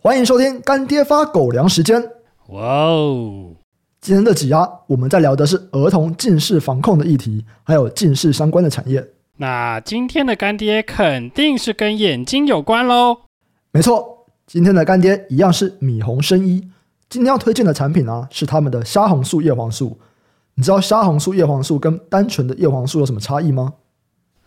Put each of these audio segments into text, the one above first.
欢迎收听干爹发狗粮时间。哇哦！今天的挤压，我们在聊的是儿童近视防控的议题，还有近视相关的产业。那今天的干爹肯定是跟眼睛有关喽。没错，今天的干爹一样是米红生医。今天要推荐的产品啊，是他们的虾红素叶黄素。你知道虾红素叶黄素跟单纯的叶黄素有什么差异吗？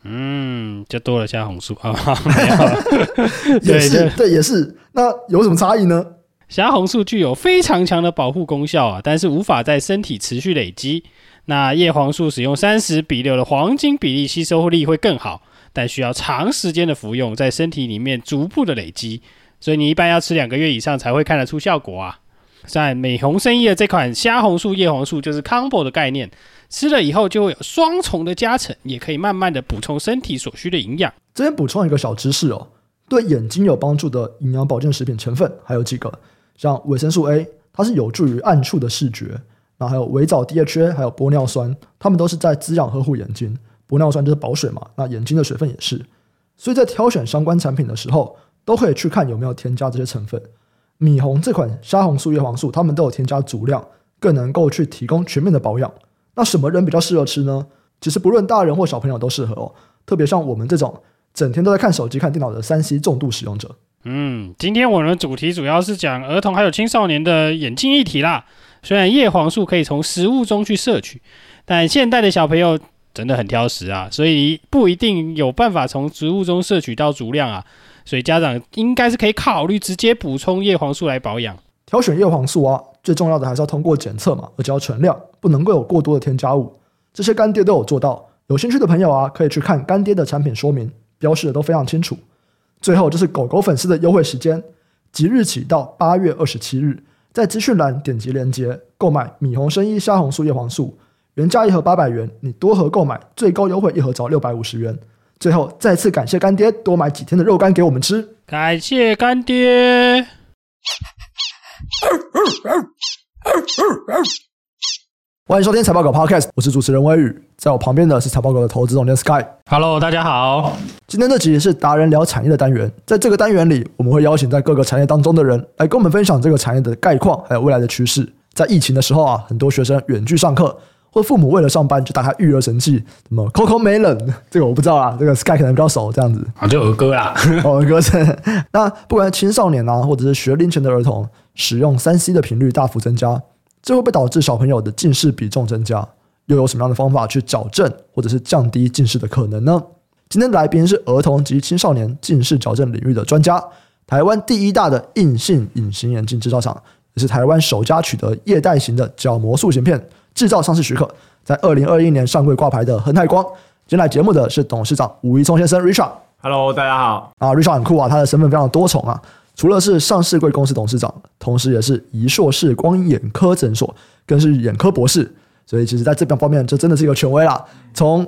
嗯，就多了虾红素 啊，没有了，也是对，也是。那有什么差异呢？虾红素具有非常强的保护功效啊，但是无法在身体持续累积。那叶黄素使用三十比六的黄金比例，吸收力会更好，但需要长时间的服用，在身体里面逐步的累积，所以你一般要吃两个月以上才会看得出效果啊。在美红生意的这款虾红素叶黄素就是 combo 的概念，吃了以后就会有双重的加成，也可以慢慢的补充身体所需的营养。这边补充一个小知识哦，对眼睛有帮助的营养保健食品成分还有几个，像维生素 A，它是有助于暗处的视觉，那还有维藻 DHA，还有玻尿酸，它们都是在滋养呵护眼睛。玻尿酸就是保水嘛，那眼睛的水分也是，所以在挑选相关产品的时候，都可以去看有没有添加这些成分。米红这款虾红素叶黄素，它们都有添加足量，更能够去提供全面的保养。那什么人比较适合吃呢？其实不论大人或小朋友都适合哦，特别像我们这种整天都在看手机、看电脑的三 C 重度使用者。嗯，今天我们的主题主要是讲儿童还有青少年的眼镜议题啦。虽然叶黄素可以从食物中去摄取，但现代的小朋友真的很挑食啊，所以不一定有办法从植物中摄取到足量啊。所以家长应该是可以考虑直接补充叶黄素来保养。挑选叶黄素啊，最重要的还是要通过检测嘛，而且要纯量，不能够有过多的添加物。这些干爹都有做到。有兴趣的朋友啊，可以去看干爹的产品说明，标示的都非常清楚。最后就是狗狗粉丝的优惠时间，即日起到八月二十七日，在资讯栏点击链接购买米红生衣虾红素叶黄素，原价一盒八百元，你多盒购买最高优惠一盒只要六百五十元。最后，再次感谢干爹多买几天的肉干给我们吃。感谢干爹。欢迎收听财报狗 Podcast，我是主持人威宇，在我旁边的是财报狗的投资总监 Sky。Hello，大家好。今天这集是达人聊产业的单元，在这个单元里，我们会邀请在各个产业当中的人来跟我们分享这个产业的概况，还有未来的趋势。在疫情的时候啊，很多学生远距上课。或父母为了上班就打开育儿神器，什么 CoComelon，这个我不知道啊，这个 Sky 可能比较熟，这样子啊，就儿歌啦，儿歌是。那不管青少年啊，或者是学龄前的儿童，使用三 C 的频率大幅增加，这会不会导致小朋友的近视比重增加？又有什么样的方法去矫正或者是降低近视的可能呢？今天的来宾是儿童及青少年近视矫正领域的专家，台湾第一大的硬性隐形眼镜制造厂，也是台湾首家取得液态型的角膜塑形片。制造上市许可，在二零二一年上柜挂牌的恒泰光。今天来节目的是董事长吴一聪先生，Richard。Hello，大家好。啊，Richard 很酷啊，他的身份非常多重啊。除了是上市柜公司董事长，同时也是宜硕士光眼科诊所，更是眼科博士。所以其实在这边方面，就真的是一个权威啦。从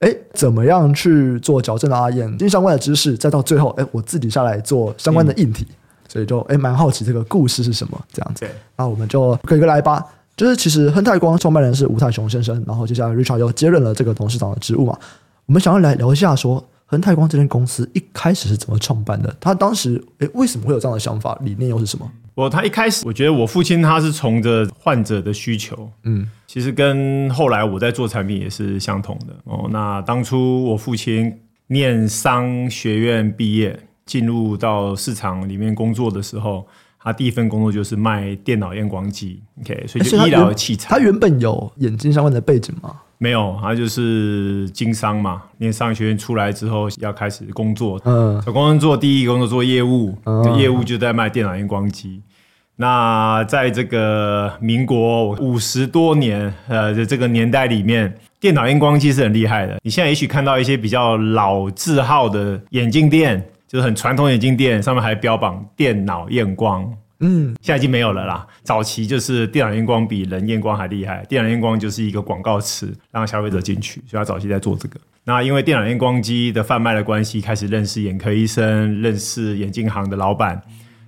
哎怎么样去做矫正啊，眼睛相关的知识，再到最后哎我自己下来做相关的硬体，嗯、所以就哎蛮好奇这个故事是什么这样子。那我们就一个一个来吧。就是其实亨泰光创办人是吴泰雄先生，然后接下来 Richard 又接任了这个董事长的职务嘛。我们想要来聊一下，说亨泰光这间公司一开始是怎么创办的？他当时诶为什么会有这样的想法？理念又是什么？我他一开始，我觉得我父亲他是从着患者的需求，嗯，其实跟后来我在做产品也是相同的哦。那当初我父亲念商学院毕业，进入到市场里面工作的时候。他第一份工作就是卖电脑验光机，OK，所以就医疗器材。他原本有眼睛相关的背景吗？没有，他就是经商嘛。念商学院出来之后要开始工作，嗯，找工作第一个工作做业务，嗯、业务就在卖电脑验光机。那在这个民国五十多年呃的这个年代里面，电脑验光机是很厉害的。你现在也许看到一些比较老字号的眼镜店。就是很传统眼镜店，上面还标榜电脑验光，嗯，现在已经没有了啦。早期就是电脑验光比人验光还厉害，电脑验光就是一个广告词，让消费者进去，所以他早期在做这个。那因为电脑验光机的贩卖的关系，开始认识眼科医生，认识眼镜行的老板。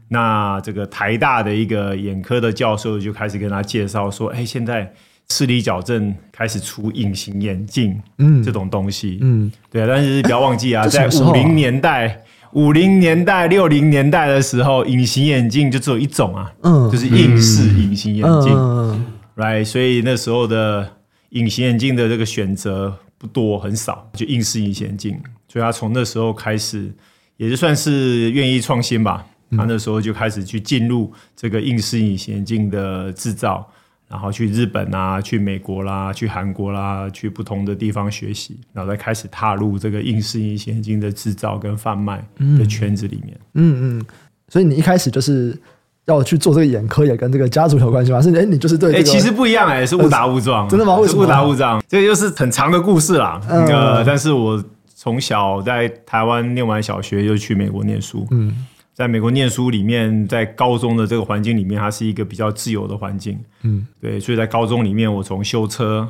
那这个台大的一个眼科的教授就开始跟他介绍说：“哎，现在视力矫正开始出隐形眼镜，嗯，这种东西，嗯，对啊。但是不要忘记啊，在五零年代。”五零年代、六零年代的时候，隐形眼镜就只有一种啊，嗯，就是硬式隐形眼镜，嗯，right，所以那时候的隐形眼镜的这个选择不多，很少，就硬式隐形眼镜。所以他从那时候开始，也就算是愿意创新吧。他那时候就开始去进入这个硬式隐形眼镜的制造。然后去日本啊，去美国啦，去韩国啦，去不同的地方学习，然后再开始踏入这个硬式隐形眼镜的制造跟贩卖的圈子里面。嗯嗯，所以你一开始就是要去做这个眼科，也跟这个家族有关系吗？是哎，你就是对哎、这个，其实不一样哎，是误打误撞，真的吗？为什么？误打误撞，这个又是很长的故事啦。嗯、那个，但是我从小在台湾念完小学，就去美国念书。嗯。在美国念书里面，在高中的这个环境里面，它是一个比较自由的环境。嗯，对，所以在高中里面，我从修车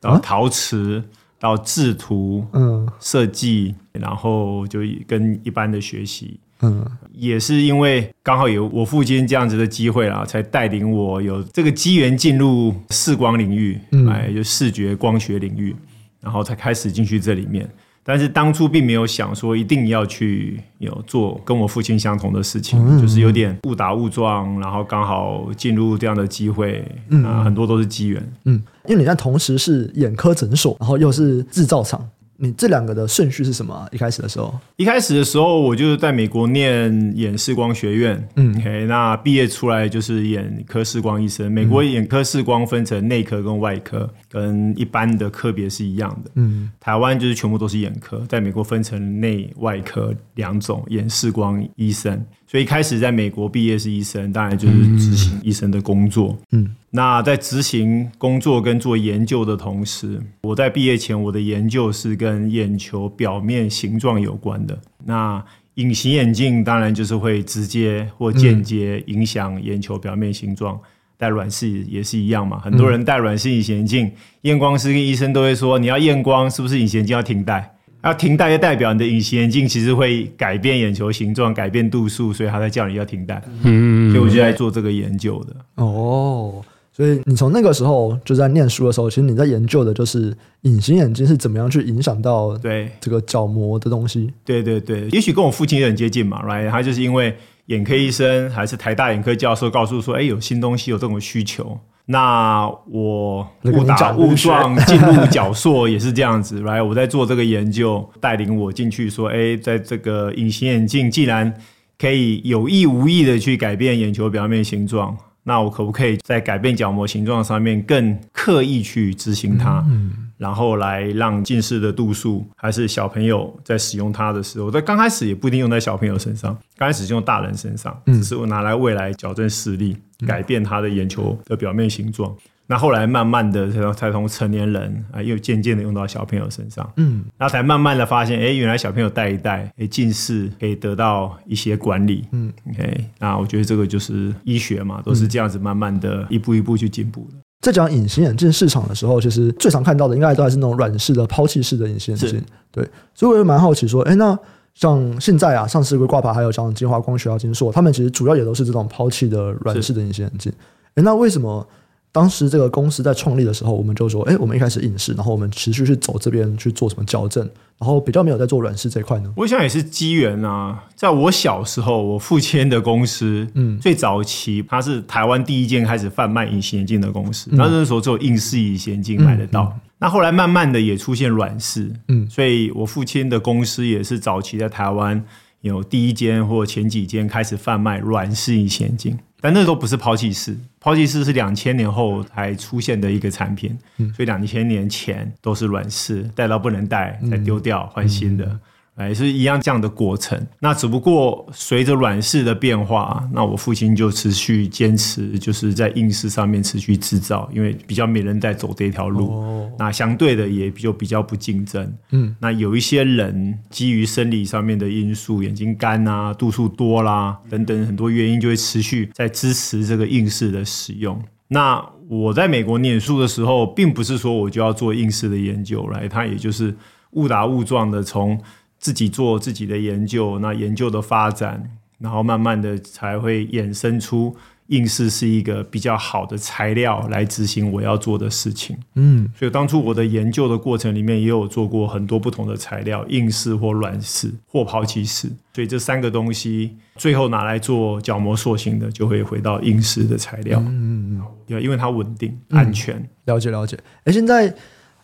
到陶瓷到制图，嗯，设计，然后就跟一般的学习，嗯，也是因为刚好有我父亲这样子的机会啊，才带领我有这个机缘进入视光领域，嗯。哎，就视觉光学领域，然后才开始进去这里面。但是当初并没有想说一定要去有做跟我父亲相同的事情，嗯、就是有点误打误撞，然后刚好进入这样的机会，嗯、呃，很多都是机缘，嗯，因为你在同时是眼科诊所，然后又是制造厂。你这两个的顺序是什么？一开始的时候，一开始的时候，我就是在美国念眼视光学院，嗯，OK，那毕业出来就是眼科视光医生。美国眼科视光分成内科跟外科，跟一般的科别是一样的。嗯，台湾就是全部都是眼科，在美国分成内外科两种眼视光医生。所以一开始在美国毕业是医生，当然就是执行医生的工作。嗯，那在执行工作跟做研究的同时，我在毕业前我的研究是跟眼球表面形状有关的。那隐形眼镜当然就是会直接或间接影响眼球表面形状。戴软式也是一样嘛，很多人戴软式隐形眼镜，验光师跟医生都会说，你要验光是不是隐形眼镜要停戴？要停戴就代表你的隐形眼镜其实会改变眼球形状、改变度数，所以他在叫你要停戴。嗯，所以我就在做这个研究的。哦，所以你从那个时候就在念书的时候，其实你在研究的就是隐形眼镜是怎么样去影响到对这个角膜的东西。对对对，也许跟我父亲也很接近嘛，right？他就是因为眼科医生还是台大眼科教授，告诉说，哎，有新东西，有这种需求。那我误打误撞进入角硕也是这样子，来，我在做这个研究，带领我进去说，哎，在这个隐形眼镜既然可以有意无意的去改变眼球表面形状，那我可不可以在改变角膜形状上面更刻意去执行它？嗯然后来让近视的度数，还是小朋友在使用它的时候，在刚开始也不一定用在小朋友身上，刚开始就用大人身上，只是我拿来未来矫正视力，改变他的眼球的表面形状。那后来慢慢的才才从成年人啊，又渐渐的用到小朋友身上，嗯，然后才慢慢的发现，哎，原来小朋友戴一戴，哎，近视可以得到一些管理，嗯，OK，那我觉得这个就是医学嘛，都是这样子慢慢的一步一步去进步的。在讲隐形眼镜市场的时候，其实最常看到的应该都还是那种软式的抛弃式的隐形眼镜。对，所以我也蛮好奇说，哎，那像现在啊，上市规挂牌还有像金华光学啊、金硕，他们其实主要也都是这种抛弃的软式的隐形眼镜。哎，那为什么？当时这个公司在创立的时候，我们就说，哎，我们一开始硬式，然后我们持续去走这边去做什么矫正，然后比较没有在做软式这一块呢？我想也是机缘啊。在我小时候，我父亲的公司，嗯，最早期它是台湾第一间开始贩卖隐形眼镜的公司，那、嗯、那时候只有硬式隐形眼镜买得到。嗯嗯、那后来慢慢的也出现软式，嗯，所以我父亲的公司也是早期在台湾有第一间或前几间开始贩卖软式隐形眼镜。但那时候不是抛弃式，抛弃式是两千年后才出现的一个产品，嗯、所以两千年前都是软式，戴到不能戴再丢掉换新的。哎，是一样这样的过程。那只不过随着软式的变化，那我父亲就持续坚持，就是在硬式上面持续制造，因为比较没人在走这条路。哦、那相对的也就比较不竞争。嗯，那有一些人基于生理上面的因素，眼睛干啊、度数多啦等等很多原因，就会持续在支持这个硬式的使用。那我在美国念书的时候，并不是说我就要做硬式的研究来，它也就是误打误撞的从。自己做自己的研究，那研究的发展，然后慢慢的才会衍生出硬式是一个比较好的材料来执行我要做的事情。嗯，所以当初我的研究的过程里面也有做过很多不同的材料，硬式或软式或抛弃式。所以这三个东西最后拿来做角膜塑形的，就会回到硬式的材料。嗯嗯嗯，因为它稳定、安全。嗯、了解了解。哎，现在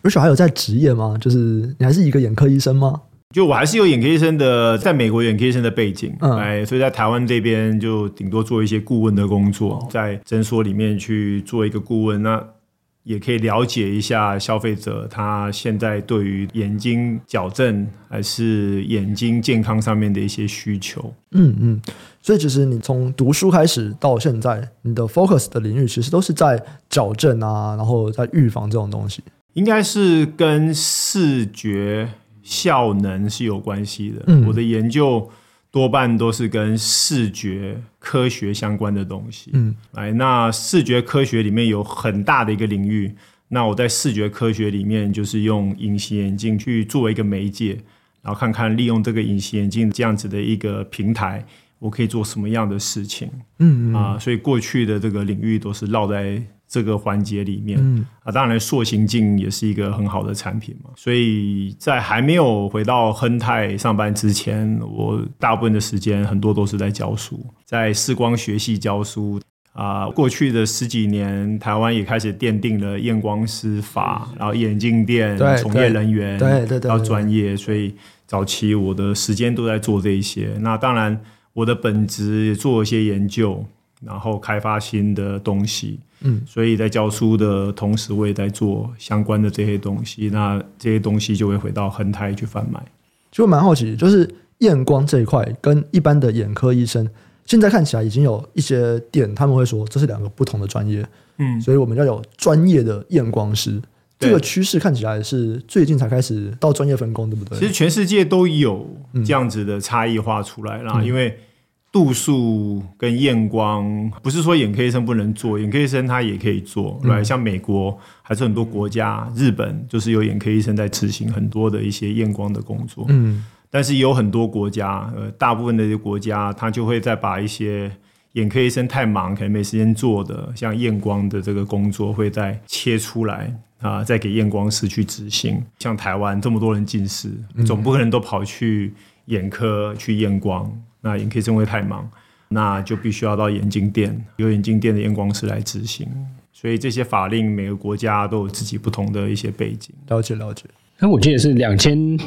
Richard 还有在职业吗？就是你还是一个眼科医生吗？就我还是有眼科医生的，在美国眼科医生的背景，哎、嗯，所以在台湾这边就顶多做一些顾问的工作，在诊所里面去做一个顾问，那也可以了解一下消费者他现在对于眼睛矫正还是眼睛健康上面的一些需求。嗯嗯，所以其实你从读书开始到现在，你的 focus 的领域其实都是在矫正啊，然后在预防这种东西，应该是跟视觉。效能是有关系的。嗯，我的研究多半都是跟视觉科学相关的东西。嗯，来，那视觉科学里面有很大的一个领域。那我在视觉科学里面，就是用隐形眼镜去作为一个媒介，然后看看利用这个隐形眼镜这样子的一个平台，我可以做什么样的事情。嗯，嗯啊，所以过去的这个领域都是绕在。这个环节里面，嗯啊，当然塑形镜也是一个很好的产品嘛。所以在还没有回到亨泰上班之前，我大部分的时间很多都是在教书，在视光学系教书啊。过去的十几年，台湾也开始奠定了验光师法，然后眼镜店从业人员对对对要专业，所以早期我的时间都在做这一些。那当然，我的本职也做一些研究。然后开发新的东西，嗯，所以在教书的同时，我也在做相关的这些东西。那这些东西就会回到恒泰去贩卖。就蛮好奇，就是验光这一块跟一般的眼科医生，现在看起来已经有一些店他们会说这是两个不同的专业，嗯，所以我们要有专业的验光师。这个趋势看起来是最近才开始到专业分工，对不对？其实全世界都有这样子的差异化出来啦，嗯，因为。度数跟验光不是说眼科医生不能做，眼科医生他也可以做，对、嗯，像美国还是很多国家，日本就是有眼科医生在执行很多的一些验光的工作。嗯，但是有很多国家，呃，大部分的一些国家，他就会再把一些眼科医生太忙，可能没时间做的，像验光的这个工作，会再切出来啊，再给验光师去执行。像台湾这么多人近视，总不可能都跑去眼科去验光。那眼科医生会太忙，那就必须要到眼镜店，有眼镜店的验光师来执行。所以这些法令每个国家都有自己不同的一些背景。了解了解。那我记得是两千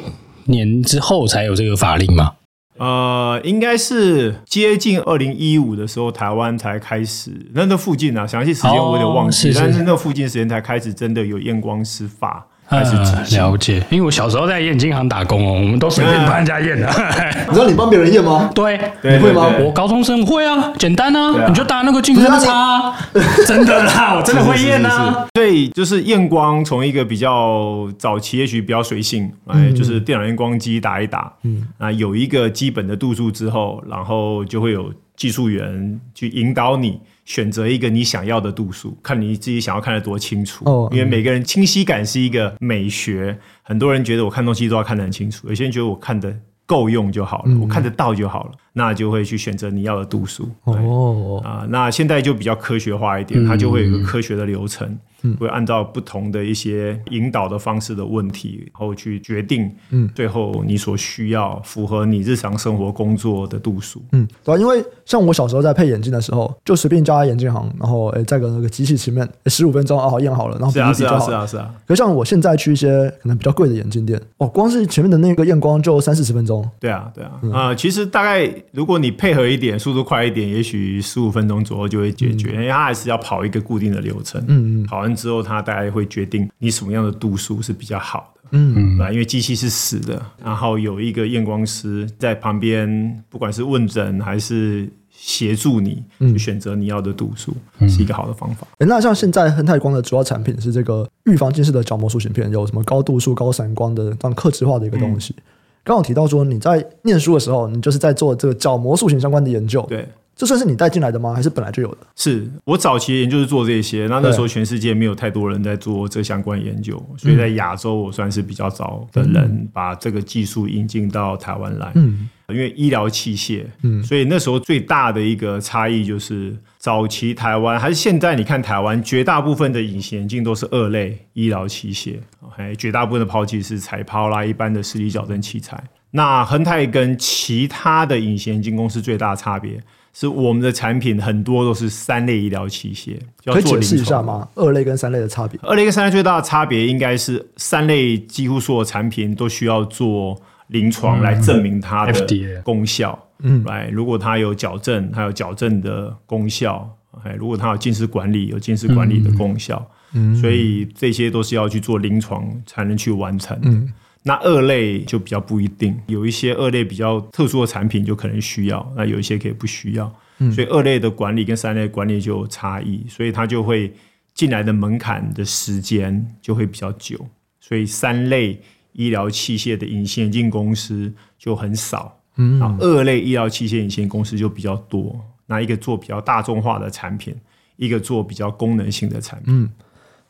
年之后才有这个法令吗？呃，应该是接近二零一五的时候，台湾才开始。那那附近啊，详细时间我有点忘记，哦、是是但是那附近时间才开始真的有验光师法。开始了解，因为我小时候在验金行打工哦，我们都随便帮人家验的。你知道你帮别人验吗？对，你会吗？我高中生会啊，简单啊，你就搭那个镜子那擦。真的啦，我真的会验啊。所以就是验光从一个比较早期，也许比较随性，哎，就是电脑验光机打一打，嗯，啊，有一个基本的度数之后，然后就会有技术员去引导你。选择一个你想要的度数，看你自己想要看得多清楚。哦，因为每个人清晰感是一个美学，很多人觉得我看东西都要看得很清楚，有些人觉得我看得够用就好了，嗯，我看得到就好了，那就会去选择你要的度数。哦，啊，那现在就比较科学化一点，它就会有一个科学的流程。会按照不同的一些引导的方式的问题，然后去决定，嗯，最后你所需要符合你日常生活工作的度数，嗯，对，因为像我小时候在配眼镜的时候，就随便叫他眼镜行，然后诶，在个那个机器前面，十五分钟啊，好验好了，然后比一比就好了，是啊，是啊，是啊。可是像我现在去一些可能比较贵的眼镜店，哦，光是前面的那个验光就三四十分钟。对啊，对啊，啊、嗯呃，其实大概如果你配合一点，速度快一点，也许十五分钟左右就会解决，嗯，因为它还是要跑一个固定的流程，嗯嗯，跑完之后，它大概。会决定你什么样的度数是比较好的，嗯，因为机器是死的，然后有一个验光师在旁边，不管是问诊还是协助你去选择你要的度数，嗯，是一个好的方法。欸，那像现在亨泰光的主要产品是这个预防近视的角膜塑形片，有什么高度数、高散光的这样客制化的一个东西。嗯、刚提到说你在念书的时候，你就是在做这个角膜塑形相关的研究，对。这算是你带进来的吗？还是本来就有的？是我早期研究是做这些，那那时候全世界没有太多人在做这相关研究，所以在亚洲我算是比较早的人把这个技术引进到台湾来。嗯，因为医疗器械，嗯，所以那时候最大的一个差异就是早期台湾还是现在，你看台湾绝大部分的隐形眼镜都是二类医疗器械，还绝大部分的抛弃是彩抛啦，一般的视力矫正器材。那恒泰跟其他的隐形眼镜公司最大的差别。是我们的产品很多都是三类医疗器械，可以解释一下吗？二类跟三类的差别？二类跟三类最大的差别应该是三类几乎所有产品都需要做临床来证明它的功效。嗯，来，如果它有矫正，它有矫正的功效；哎，如果它有近视管理，有近视管理的功效。嗯，所以这些都是要去做临床才能去完成。嗯。那二类就比较不一定，有一些二类比较特殊的产品就可能需要，那有一些可以不需要，嗯、所以二类的管理跟三类管理就有差异，所以它就会进来的门槛的时间就会比较久，所以三类医疗器械的隐形眼镜公司就很少，嗯，然后二类医疗器械隐形公司就比较多，那一个做比较大众化的产品，一个做比较功能性的产品，嗯，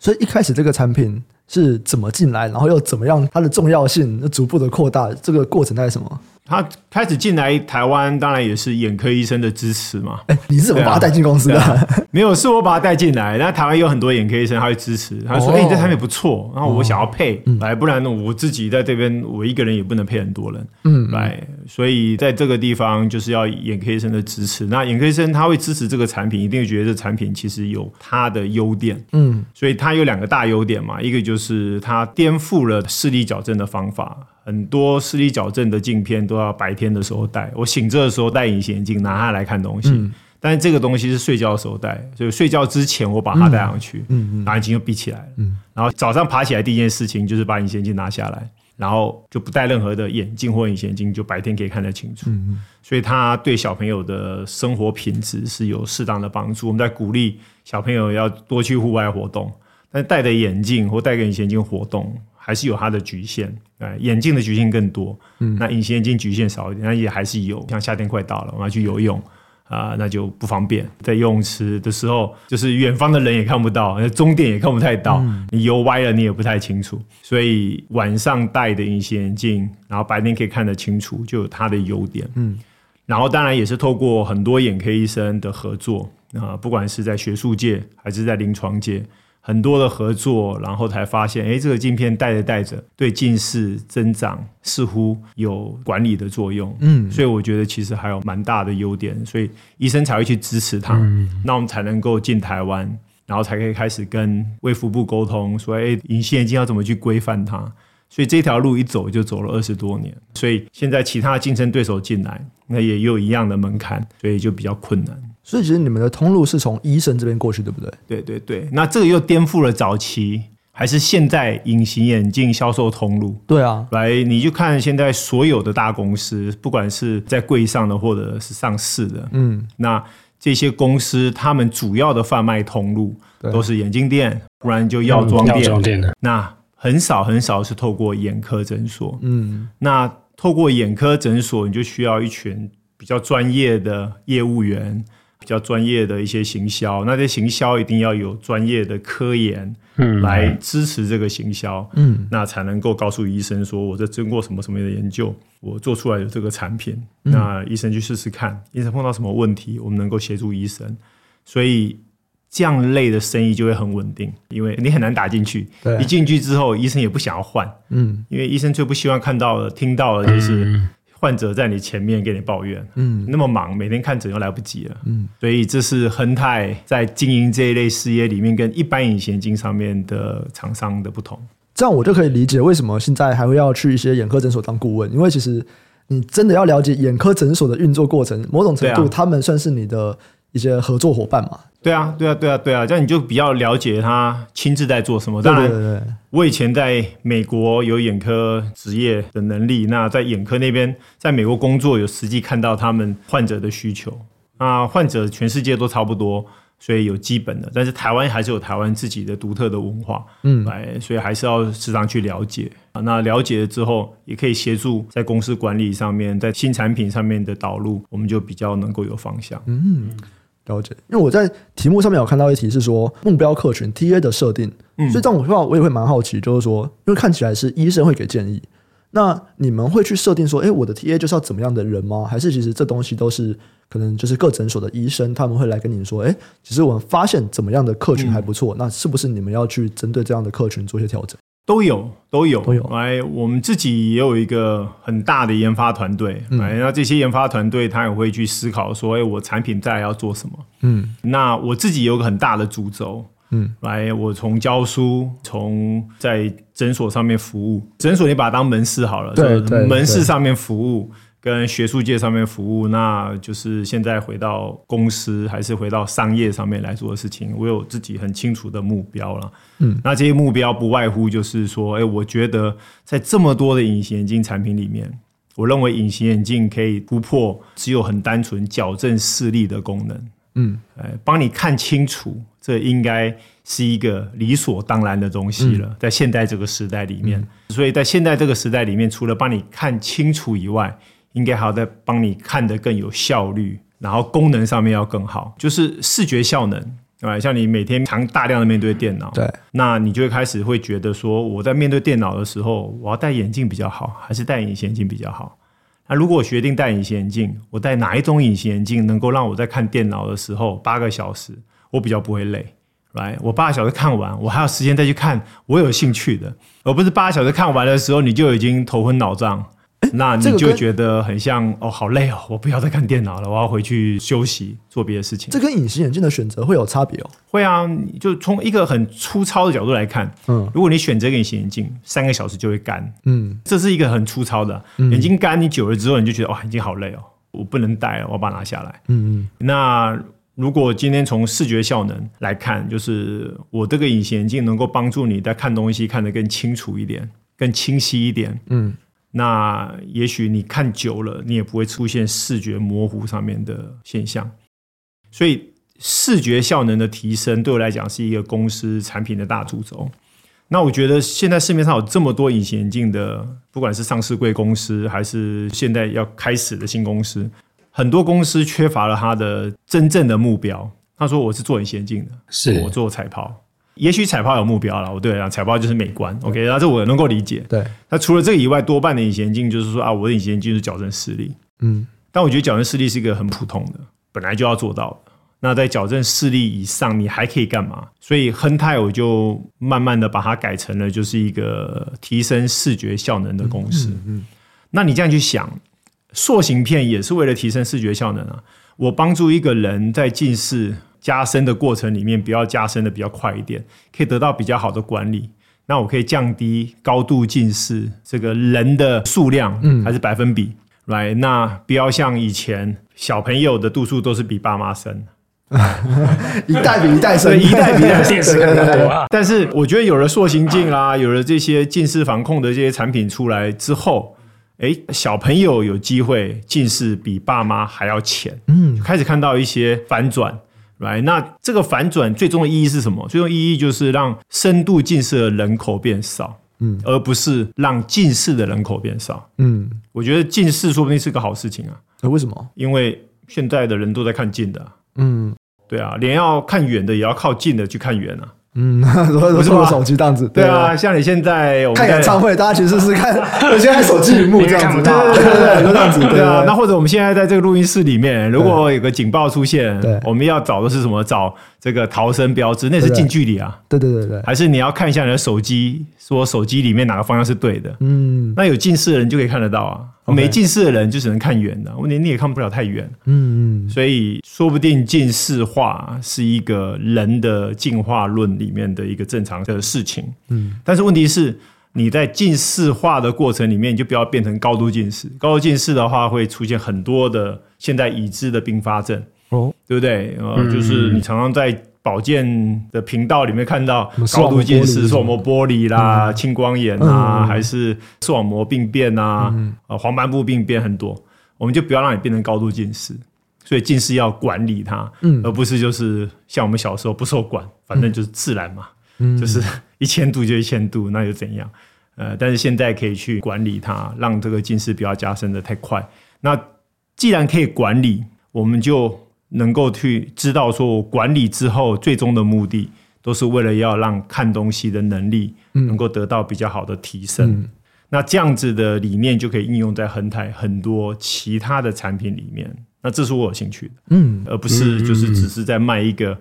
所以一开始这个产品。是怎么进来，然后又怎么样？它的重要性逐步的扩大，这个过程在什么？他开始进来台湾，当然也是眼科医生的支持嘛。哎，你是怎么把他带进公司的？啊啊、没有，是我把他带进来。那台湾有很多眼科医生，他会支持。他说：“哎、哦，你这产品不错。”然后我想要配，来、哦，不然我自己在这边，我一个人也不能配很多人。嗯，来，所以在这个地方就是要眼科医生的支持。那眼科医生他会支持这个产品，一定会觉得这产品其实有它的优点。嗯，所以它有两个大优点嘛，一个就是它颠覆了视力矫正的方法。很多视力矫正的镜片都要白天的时候戴，我醒着的时候戴隐形眼镜拿它来看东西。嗯、但是这个东西是睡觉的时候戴，所以睡觉之前我把它戴上去，嗯嗯，然后眼睛就闭起来了，嗯，然后早上爬起来第一件事情就是把隐形眼镜拿下来，然后就不戴任何的眼镜或隐形眼镜，就白天可以看得清楚。嗯嗯，所以它对小朋友的生活品质是有适当的帮助。我们在鼓励小朋友要多去户外活动，但戴着眼镜或戴个隐形眼镜活动。还是有它的局限，哎，眼镜的局限更多，嗯，那隐形眼镜局限少一点，那也还是有。像夏天快到了，我们要去游泳啊、呃，那就不方便。在游泳池的时候，就是远方的人也看不到，终点也看不太到，嗯、你游歪了你也不太清楚。所以晚上戴的隐形眼镜，然后白天可以看得清楚，就有它的优点。嗯，然后当然也是透过很多眼科医生的合作啊、呃，不管是在学术界还是在临床界。很多的合作，然后才发现，哎，这个镜片戴着戴着，对近视增长似乎有管理的作用。嗯，所以我觉得其实还有蛮大的优点，所以医生才会去支持它。嗯，那我们才能够进台湾，然后才可以开始跟卫福部沟通，说，哎，隐形眼镜要怎么去规范它。所以这条路一走就走了二十多年。所以现在其他竞争对手进来，那也有一样的门槛，所以就比较困难。所以其实你们的通路是从医生这边过去，对不对？对对对，那这个又颠覆了早期还是现在隐形眼镜销售通路。对啊，来你就看现在所有的大公司，不管是在柜上的或者是上市的，嗯，那这些公司他们主要的贩卖通路都是眼镜店，不然就药妆店。药妆店的那很少很少是透过眼科诊所。嗯，那透过眼科诊所，你就需要一群比较专业的业务员。比较专业的一些行销，那这行销一定要有专业的科研，嗯，来支持这个行销，嗯，那才能够告诉医生说，我这经过什么什么的研究，我做出来的这个产品，嗯、那医生去试试看，医生碰到什么问题，我们能够协助医生，所以这样类的生意就会很稳定，因为你很难打进去，对。一进去之后，医生也不想要换，嗯，因为医生最不希望看到的、听到的就是。嗯患者在你前面给你抱怨，嗯，那么忙，每天看诊又来不及了，嗯，所以这是恒泰在经营这一类事业里面跟一般隐形镜上面的厂商的不同。这样我就可以理解为什么现在还会要去一些眼科诊所当顾问，因为其实你真的要了解眼科诊所的运作过程，某种程度他们算是你的一些合作伙伴嘛。对啊，对啊，对啊，对啊，这样你就比较了解他亲自在做什么。当然，对对对，我以前在美国有眼科职业的能力，那在眼科那边，在美国工作有实际看到他们患者的需求。那，患者全世界都差不多，所以有基本的，但是台湾还是有台湾自己的独特的文化，嗯，来，所以还是要时常去了解。那了解了之后，也可以协助在公司管理上面，在新产品上面的导入，我们就比较能够有方向。嗯，了解。因为我在题目上面有看到一题是说目标客群 TA 的设定，嗯，所以这种话我也会蛮好奇，就是说，因为看起来是医生会给建议。那你们会去设定说，哎，我的 TA 就是要怎么样的人吗？还是其实这东西都是可能就是各诊所的医生他们会来跟你说，哎，其实我们发现怎么样的客群还不错，嗯、那是不是你们要去针对这样的客群做一些调整？都有，都有，都有。来，我们自己也有一个很大的研发团队，来、嗯，那这些研发团队他也会去思考说，哎，我产品再来要做什么？嗯，那我自己有个很大的主轴。嗯，来，我从教书，从在诊所上面服务，诊所你把它当门市好了，对，对，门市上面服务，跟学术界上面服务，那就是现在回到公司，还是回到商业上面来做的事情，我有自己很清楚的目标了。嗯，那这些目标不外乎就是说，哎，我觉得在这么多的隐形眼镜产品里面，我认为隐形眼镜可以突破只有很单纯矫正视力的功能。嗯，哎，帮你看清楚，这应该是一个理所当然的东西了，在现代这个时代里面，嗯，所以在现代这个时代里面，除了帮你看清楚以外，应该还要再帮你看得更有效率，然后功能上面要更好，就是视觉效能，对吧？像你每天常大量的面对电脑，对，那你就会开始会觉得说，我在面对电脑的时候，我要戴眼镜比较好，还是戴隐形眼镜比较好？那如果我决定戴隐形眼镜，我戴哪一种隐形眼镜能够让我在看电脑的时候八个小时，我比较不会累，来，我八个小时看完，我还有时间再去看我有兴趣的，而不是八个小时看完的时候你就已经头昏脑胀。那你就觉得很像哦，好累哦，我不要再看电脑了，我要回去休息做别的事情。这跟隐形眼镜的选择会有差别哦。会啊，就从一个很粗糙的角度来看，嗯，如果你选择隐形眼镜，三个小时就会干，嗯，这是一个很粗糙的。眼睛干，你久了之后你就觉得哇，眼睛好累哦，我不能戴了，我要把它拿下来。嗯嗯。那如果今天从视觉效能来看，就是我这个隐形眼镜能够帮助你在看东西看得更清楚一点，更清晰一点，嗯。那也许你看久了，你也不会出现视觉模糊上面的现象。所以视觉效能的提升，对我来讲是一个公司产品的大主轴。那我觉得现在市面上有这么多隐形眼镜的，不管是上市贵公司，还是现在要开始的新公司，很多公司缺乏了它的真正的目标。他说：“我是做隐形眼镜的，是我做彩抛。”也许彩抛有目标了，我对啊，彩抛就是美观，OK，然后这我能够理解。对，那除了这个以外，多半的隐形眼镜就是说啊，我的隐形眼镜是矫正视力，嗯，但我觉得矫正视力是一个很普通的，本来就要做到的。那在矫正视力以上，你还可以干嘛？所以亨泰我就慢慢的把它改成了就是一个提升视觉效能的公司。嗯，嗯，嗯，那你这样去想，塑形片也是为了提升视觉效能啊。我帮助一个人在近视。加深的过程里面，不要加深的比较快一点，可以得到比较好的管理。那我可以降低高度近视这个人的数量，嗯，还是百分比来。那不要像以前小朋友的度数都是比爸妈深，一代比一代深，一代比一代深。但是我觉得有了塑形镜啦，有了这些近视防控的这些产品出来之后，哎，小朋友有机会近视比爸妈还要浅，嗯，开始看到一些反转。来，那这个反转最终的意义是什么？最终意义就是让深度近视的人口变少，嗯，而不是让近视的人口变少，嗯。我觉得近视说不定是个好事情啊。那为什么？因为现在的人都在看近的，嗯，对啊，连要看远的也要靠近的去看远啊。嗯，不 是我手机这样子，对啊，像你现在我看演唱会，大家其实是看，我现在手机屏幕这样子，对对对对，这样子，对啊。那或者我们现在在这个录音室里面，如果有个警报出现，我们要找的是什么？找这个逃生标志，那是近距离啊。对对对对，还是你要看一下你的手机，说手机里面哪个方向是对的？嗯，那有近视的人就可以看得到啊。没近视的人就只能看远的，问题你也看不了太远。嗯嗯，所以说不定近视化是一个人的进化论里面的一个正常的事情。嗯，但是问题是你在近视化的过程里面，你就不要变成高度近视。高度近视的话，会出现很多的现在已知的并发症。哦，对不对？呃，就是你常常在。保健的频道里面看到高度近视、视网膜剥离啦、青光眼啊，还是视网膜病变啊、黄斑部病变很多，我们就不要让你变成高度近视。所以近视要管理它，嗯，而不是就是像我们小时候不受管，反正就是自然嘛，嗯，就是 一千度就一千度，那又怎样？呃，但是现在可以去管理它，让这个近视不要加深的太快。那既然可以管理，我们就能够去知道说，我管理之后最终的目的，都是为了要让看东西的能力能够得到比较好的提升。嗯，那这样子的理念就可以应用在恒台很多其他的产品里面。那这是我有兴趣的，嗯，而不是就是只是在卖一个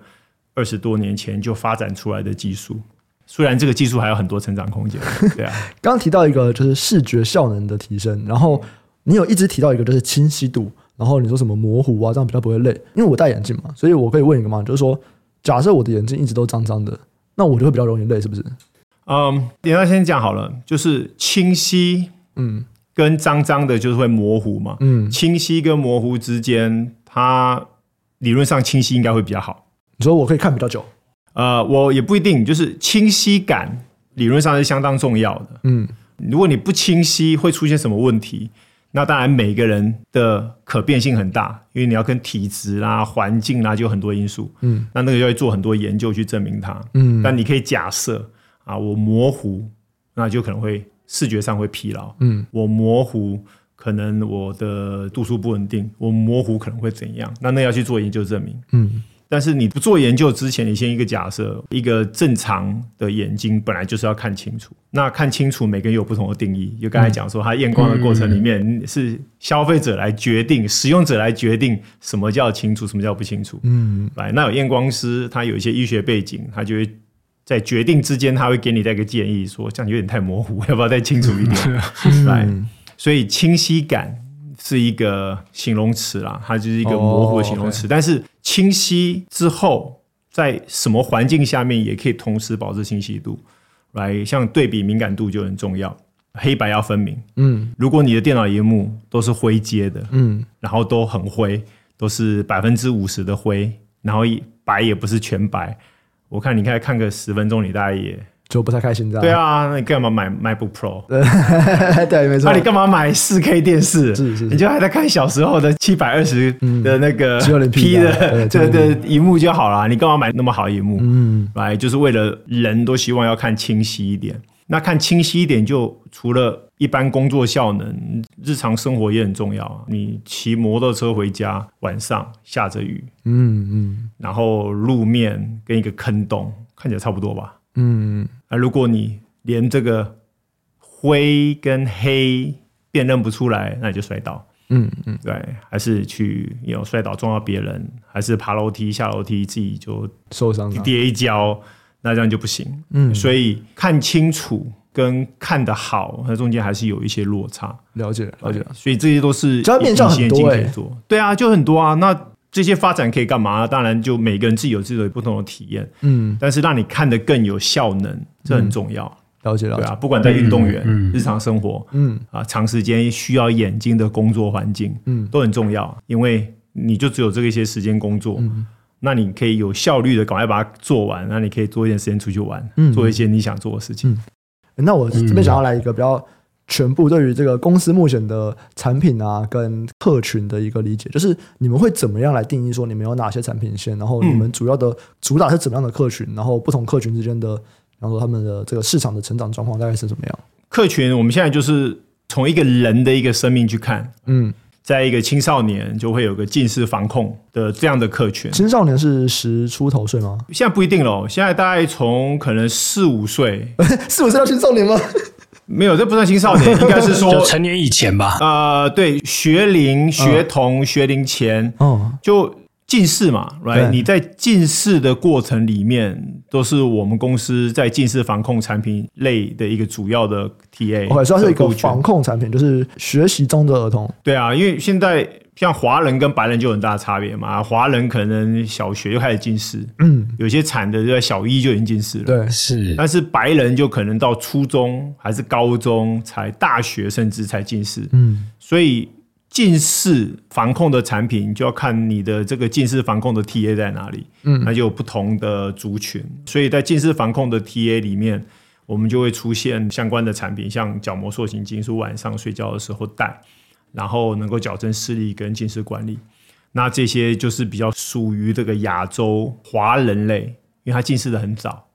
二十多年前就发展出来的技术。虽然这个技术还有很多成长空间，对啊。刚刚提到一个就是视觉效能的提升，然后你有一直提到一个就是清晰度，然后你说什么模糊啊，这样比较不会累。因为我戴眼镜嘛，所以我可以问一个嘛，就是说，假设我的眼睛一直都脏脏的，那我就会比较容易累，是不是？嗯，点到先讲好了，就是清晰，嗯。跟脏脏的，就是会模糊嘛。嗯，清晰跟模糊之间，它理论上清晰应该会比较好。你说我可以看比较久？呃，我也不一定，就是清晰感理论上是相当重要的。嗯，如果你不清晰，会出现什么问题？那当然每个人的可变性很大，因为你要跟体质啦、环境啦，就很多因素。嗯，那那个就会做很多研究去证明它。嗯，但你可以假设啊，我模糊，那就可能会。视觉上会疲劳，嗯，我模糊，可能我的度数不稳定，我模糊可能会怎样？那那要去做研究证明，嗯。但是你不做研究之前，你先一个假设，一个正常的眼睛本来就是要看清楚。那看清楚，每个人有不同的定义。就刚才讲说，它验光的过程里面是消费者来决定，使用者来决定什么叫清楚，什么叫不清楚。嗯，来，那有验光师，他有一些医学背景，他就会。在决定之间，他会给你带个建议，说这样有点太模糊，要不要再清楚一点？来，所以清晰感是一个形容词啦，它就是一个模糊的形容词。但是清晰之后，在什么环境下面也可以同时保持清晰度。来，像对比敏感度就很重要，黑白要分明。嗯，如果你的电脑荧幕都是灰阶的，嗯，然后都很灰，都是百分之五十的灰，然后白也不是全白。我看你看看个十分钟，你大概也就不太开心，这样。对啊，那你干嘛买 MacBook Pro？对，对，没错。那你干嘛买四 K 电视？是是，是，你就还在看小时候的七百二十的那个 P 的这个 荧幕就好了。你干嘛买那么好荧幕？嗯，来就是为了人都希望要看清晰一点。那看清晰一点，就除了一般工作效能，日常生活也很重要啊。你骑摩托车回家，晚上下着雨，嗯嗯，然后路面跟一个坑洞，看起来差不多吧？嗯，啊，如果你连这个灰跟黑辨认不出来，那你就摔倒。嗯嗯，对，还是去有摔倒撞到别人，还是爬楼梯下楼梯自己就受伤跌一跤。那这样就不行，嗯，所以看清楚跟看得好，那中间还是有一些落差。了解，了解。所以这些都是面向很多、欸、对啊，就很多啊。那这些发展可以干嘛？当然，就每个人自己有自己的不同的体验，嗯。但是让你看得更有效能，这很重要。嗯、了解，了解。对啊，不管在运动员、嗯、日常生活，嗯啊，长时间需要眼睛的工作环境，嗯，都很重要。因为你就只有这个一些时间工作。嗯那你可以有效率的赶快把它做完，那你可以多一点时间出去玩，嗯、做一些你想做的事情。那我这边想要来一个比较全部对于这个公司目前的产品啊跟客群的一个理解，就是你们会怎么样来定义说你们有哪些产品线，然后你们主要的主打是怎么样的客群，然后不同客群之间的，然后他们的这个市场的成长状况大概是怎么样？客群我们现在就是从一个人的一个生命去看，嗯。在一个青少年就会有个近视防控的这样的客群。青少年是十出头岁吗？现在不一定了，现在大概从可能四五岁，四五岁到青少年吗？没有，这不算青少年，应该是说就成年以前吧。呃，对，学龄、学童、嗯、学龄前，哦，就。近视嘛，right？你在近视的过程里面，都是我们公司在近视防控产品类的一个主要的 TA。我算是一个防控产品，就是学习中的儿童。对啊，因为现在像华人跟白人就有很大的差别嘛。华人可能小学就开始近视，嗯，有些惨的就在小一就已经近视了。对，是。但是白人就可能到初中还是高中才大学，甚至才近视。嗯，所以。近视防控的产品就要看你的这个近视防控的 TA 在哪里，嗯，那就有不同的族群，所以在近视防控的 TA 里面，我们就会出现相关的产品，像角膜塑形镜，是晚上睡觉的时候戴，然后能够矫正视力跟近视管理。那这些就是比较属于这个亚洲华人类，因为他近视的很早。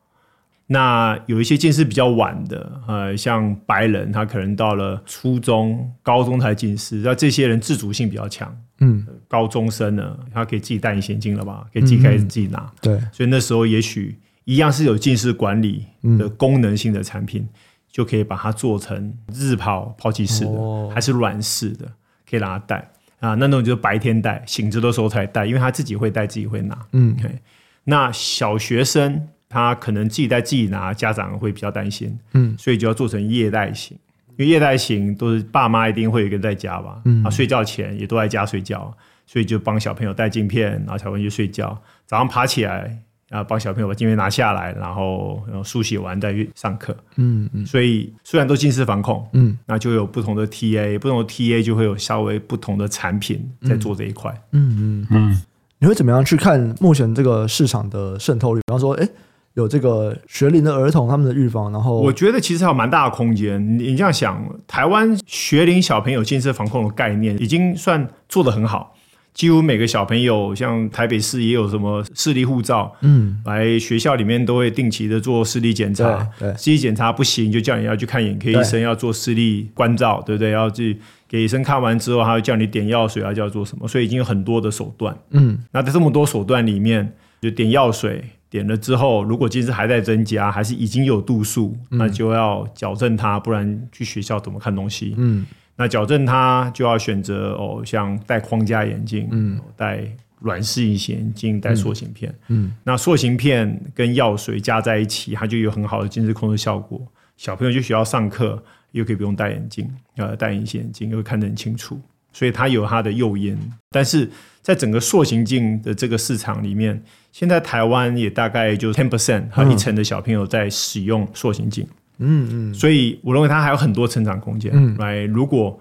那有一些近视比较晚的，呃，像白人，他可能到了初中、高中才近视，那这些人自主性比较强。嗯，高中生呢，他可以自己戴隐形镜了吧？可以自己开始自己拿。嗯、对，所以那时候也许一样是有近视管理的功能性的产品，嗯、就可以把它做成日抛抛弃式的，哦、还是软式的，可以让他戴啊。那种就是白天戴，醒着的时候才戴，因为他自己会戴，自己会拿。嗯，OK。那小学生。他可能自己戴自己拿，家长会比较担心，嗯，所以就要做成夜戴型，因为夜戴型都是爸妈一定会有一个人在家吧，嗯，啊，睡觉前也都在家睡觉，所以就帮小朋友戴镜片，然后小朋友去睡觉，早上爬起来，然后帮小朋友把镜片拿下来，然后然后书写完再去上课，嗯嗯，所以虽然都近视防控，嗯，那就有不同的 TA，不同的 TA 就会有稍微不同的产品在做这一块，嗯嗯嗯，你会怎么样去看目前这个市场的渗透率？比方说，哎。有这个学龄的儿童，他们的预防，然后我觉得其实还有蛮大的空间。你这样想，台湾学龄小朋友近视防控的概念已经算做得很好，几乎每个小朋友，像台北市也有什么视力护照，嗯，来学校里面都会定期的做视力检查，对，视力检查不行就叫你要去看眼科医生，要做视力关照，对不对？要去给医生看完之后，他会叫你点药水，要叫做什么？所以已经有很多的手段，嗯，那在这么多手段里面，就点药水。点了之后，如果近视还在增加，还是已经有度数，嗯、那就要矫正它，不然去学校怎么看东西？嗯，那矫正它就要选择哦，像戴框架眼镜，嗯，戴软式隐形眼镜，戴塑形片，嗯，那塑形片跟药水加在一起，它就有很好的近视控制效果。小朋友去学校上课，又可以不用戴眼镜，呃，戴隐形眼镜又会看得很清楚，所以它有它的诱因。但是在整个塑形镜的这个市场里面，现在台湾也大概就 ten percent 和一成的小朋友在使用塑形镜，嗯嗯嗯，所以我认为他还有很多成长空间。嗯，来，如果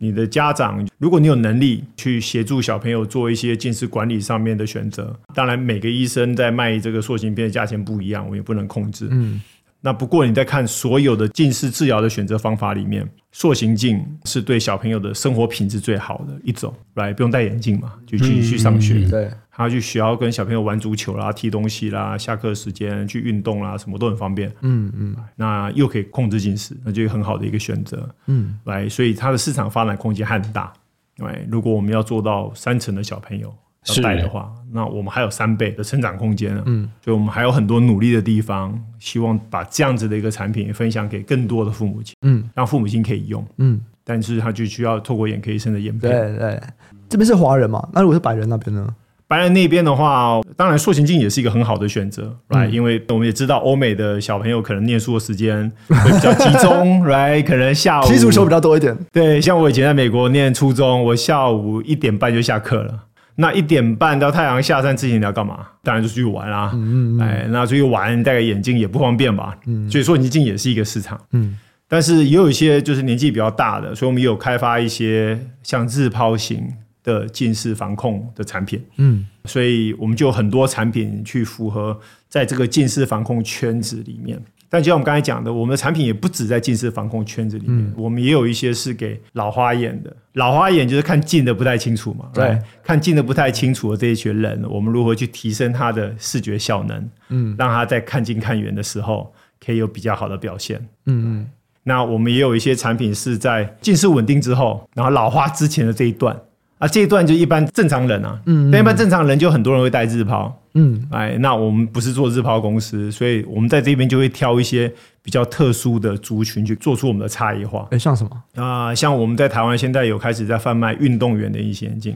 你的家长，如果你有能力去协助小朋友做一些近视管理上面的选择，当然每个医生在卖这个塑形片的价钱不一样，我们也不能控制。嗯。那不过你在看所有的近视治疗的选择方法里面，塑形镜是对小朋友的生活品质最好的一种，来不用戴眼镜嘛，就继续去上学。嗯、对，他去学校跟小朋友玩足球啦、踢东西啦，下课时间去运动啦，什么都很方便。嗯嗯，那又可以控制近视，那就很好的一个选择。嗯，来，所以它的市场发展空间还很大。对，如果我们要做到三成的小朋友。要带的话，那我们还有三倍的成长空间，嗯，所以我们还有很多努力的地方，希望把这样子的一个产品分享给更多的父母亲，嗯，让父母亲可以用，嗯，但是他就需要透过眼科医生的验配。对对，这边是华人嘛？那如果是白人那边呢？白人那边的话，当然塑形镜也是一个很好的选择，来、嗯，因为我们也知道欧美的小朋友可能念书的时间 会比较集中，来，可能下午踢足球比较多一点。对，像我以前在美国念初中，我下午一点半就下课了。那一点半到太阳下山之前你要干嘛？当然就出去玩啦。嗯嗯，哎，那出去玩戴个眼镜也不方便吧？嗯，所以说眼镜也是一个市场。嗯，但是也有一些就是年纪比较大的，所以我们也有开发一些像日抛型的近视防控的产品。嗯，所以我们就有很多产品去符合在这个近视防控圈子里面。但就像我们刚才讲的，我们的产品也不止在近视防控圈子里面，嗯、我们也有一些是给老花眼的。老花眼就是看近的不太清楚嘛，对看近的不太清楚的这一群人，我们如何去提升他的视觉效能？嗯，让他在看近看远的时候可以有比较好的表现。嗯嗯，那我们也有一些产品是在近视稳定之后，然后老花之前的这一段。啊，这一段就一般正常人啊，嗯，那一般正常人就很多人会戴日抛，嗯，哎，那我们不是做日抛公司，所以我们在这边就会挑一些比较特殊的族群去做出我们的差异化。哎，像什么？啊、呃？像我们在台湾现在有开始在贩卖运动员的隐形眼镜。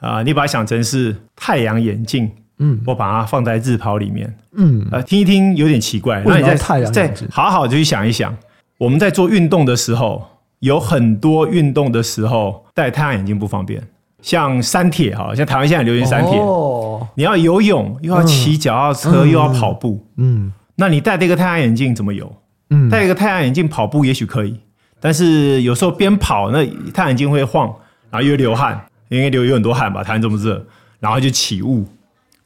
啊、呃，你把它想成是太阳眼镜，嗯，我把它放在日抛里面，嗯，呃，听一听有点奇怪，那你在太阳再好好的去想一想，我们在做运动的时候。有很多运动的时候戴太阳眼镜不方便，像山铁哈，像台湾现在流行山铁，哦、你要游泳又要骑脚踏车、嗯、又要跑步，嗯，那你戴这个太阳眼镜怎么游？嗯，戴一个太阳眼镜跑步也许可以，但是有时候边跑那太阳眼镜会晃，然后又流汗，因为流有很多汗吧，台湾这么热，然后就起雾，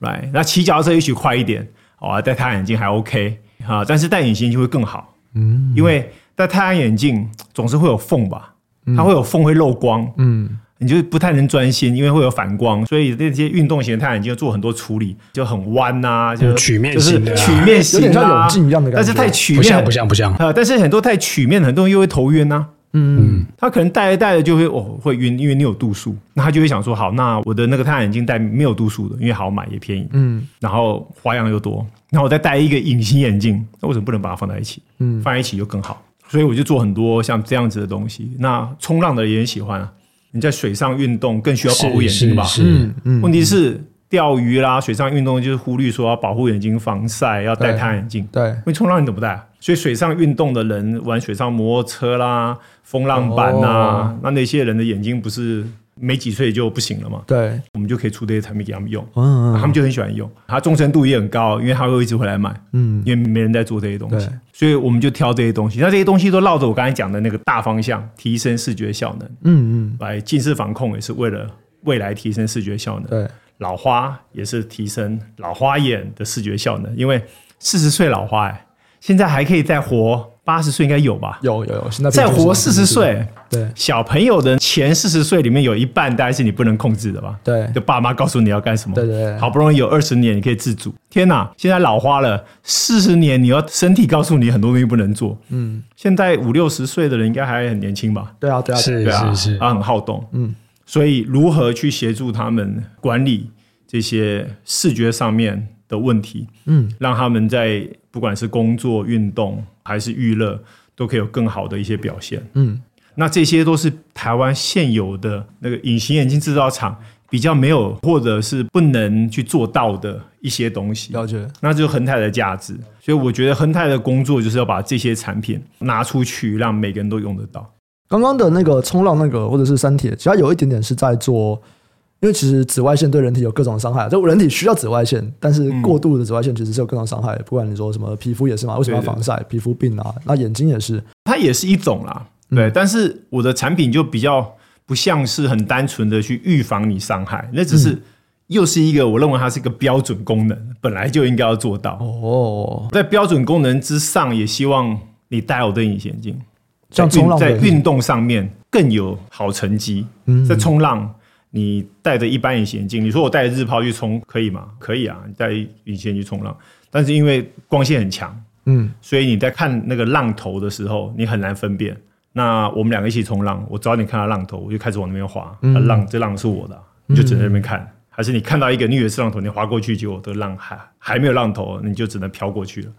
来，那骑脚踏车也许快一点，哦，戴太阳眼镜还 OK 啊，但是戴隐形就会更好，嗯，因为。戴太阳眼镜总是会有缝吧，它会有缝会漏光。嗯，你就不太能专心，因为会有反光，所以那些运动型的太阳眼镜要做很多处理，就很弯呐、啊，就曲面型的、啊，曲面型、啊，有点像泳镜一样的感觉，但是太曲面不像不像不像。啊！但是很多太曲面，很多人又会头晕呐、啊。嗯，他可能戴着戴着就会哦会晕，因为你有度数，那他就会想说，好，那我的那个太阳眼镜戴没有度数的，因为好买也便宜，嗯，然后花样又多，然后我再戴一个隐形眼镜，那为什么不能把它放在一起？嗯，放在一起就更好，所以我就做很多像这样子的东西。那冲浪的人也很喜欢啊，你在水上运动更需要保护眼睛吧？是，问题是。钓鱼啦，水上运动就是忽略说要保护眼睛、防晒，要戴太阳眼镜。对，因为冲浪你怎么戴？所以水上运动的人玩水上摩托车啦、风浪板呐、哦，那那些人的眼睛不是没几岁就不行了嘛？对，我们就可以出这些产品给他们用，嗯，他们就很喜欢用，它忠诚度也很高，因为他会一直回来买，嗯，因为没人在做这些东西，所以我们就挑这些东西。那这些东西都绕着我刚才讲的那个大方向，提升视觉效能，嗯嗯，来近视防控也是为了未来提升视觉效能，对。老花也是提升老花眼的视觉效能，因为四十岁老花哎，现在还可以再活八十岁，应该有吧？有有有，现在再活四十岁，对，小朋友的前四十岁里面有一半大概是你不能控制的吧？对，就爸妈告诉你要干什么，对对对，好不容易有二十年你可以自主，天哪，现在老花了四十年，你要身体告诉你很多东西不能做，嗯，现在五六十岁的人应该还很年轻吧？对啊对啊，是是是，他很好动，嗯。所以，如何去协助他们管理这些视觉上面的问题？嗯，让他们在不管是工作、运动还是娱乐，都可以有更好的一些表现。嗯，那这些都是台湾现有的那个隐形眼镜制造厂比较没有或者是不能去做到的一些东西。了解，那就是恒泰的价值。所以，我觉得恒泰的工作就是要把这些产品拿出去，让每个人都用得到。刚刚的那个冲浪那个或者是三铁，其实有一点点是在做，因为其实紫外线对人体有各种伤害，就人体需要紫外线，但是过度的紫外线其实是有各种伤害。不管你说什么皮肤也是嘛，为什么要防晒？皮肤病啊，那眼睛也是，它也是一种啦。对，但是我的产品就比较不像是很单纯的去预防你伤害，那只是又是一个我认为它是一个标准功能，本来就应该要做到。哦，在标准功能之上，也希望你戴我的隐形眼镜。像冲浪在运动上面更有好成绩。在冲浪，你戴着一般隐形眼镜，你说我戴着日抛去冲可以吗？可以啊，你戴隐形眼镜去冲浪。但是因为光线很强，嗯，所以你在看那个浪头的时候，你很难分辨。那我们两个一起冲浪，我早点看到浪头，我就开始往那边滑。浪这浪是我的，你就只能在那边看。还是你看到一个你以为是浪头，你划过去，结果这个浪还还没有浪头，你就只能飘过去了。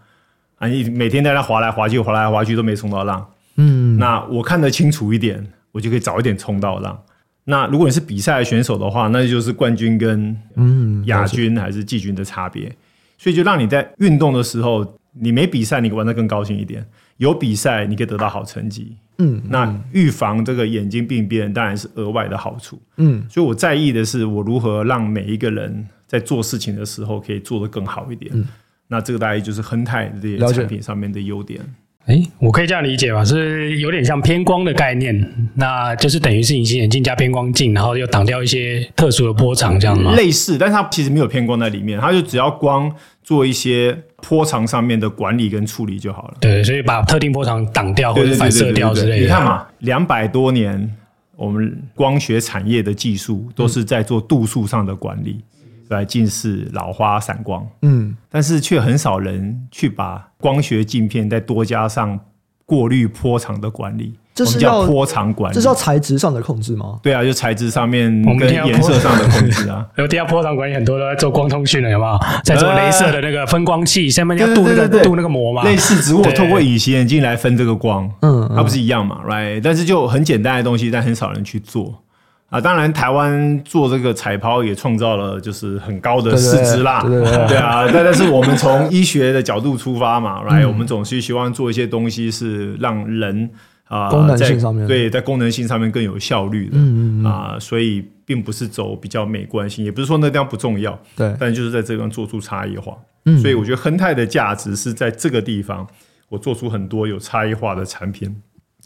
啊，你每天在那划来划去，划来划去都没冲到浪。嗯，那我看得清楚一点，我就可以早一点冲到浪。那如果你是比赛选手的话，那就是冠军跟嗯亚军还是季军的差别。所以就让你在运动的时候，你没比赛，你玩的更高兴一点；有比赛，你可以得到好成绩。嗯，那预防这个眼睛病变当然是额外的好处。嗯，所以我在意的是我如何让每一个人在做事情的时候可以做得更好一点。嗯，那这个大概就是亨泰这些产品上面的优点。哎，我可以这样理解吧？是有点像偏光的概念，那就是等于是隐形眼镜加偏光镜，然后又挡掉一些特殊的波长，这样吗？类似，但是它其实没有偏光在里面，它就只要光做一些波长上面的管理跟处理就好了。对，所以把特定波长挡掉或者反射掉之类的。你看嘛，两百多年，我们光学产业的技术都是在做度数上的管理。来近视、老花、散光，嗯，但是却很少人去把光学镜片再多加上过滤波长的管理，这是叫波长管理，这是要材质上的控制吗？对啊，就材质上面跟颜色上的控制啊。有第二波长管理，很多都在做光通讯了，有没有？在做镭射的那个分光器，下面要镀那个镀那个膜嘛？类似，只不过透过隐形眼镜来分这个光，嗯，它不是一样嘛？Right？但是就很简单的东西，但很少人去做。啊，当然，台湾做这个彩抛也创造了就是很高的市值啦，对，对，对，对，对啊。但但是 我们从医学的角度出发嘛，来、嗯，我们总是希望做一些东西是让人啊、呃，功能性上面对，在功能性上面更有效率的，嗯嗯啊、呃，所以并不是走比较美观性，也不是说那地方不重要，对，但就是在这方做出差异化。嗯，所以我觉得亨泰的价值是在这个地方，我做出很多有差异化的产品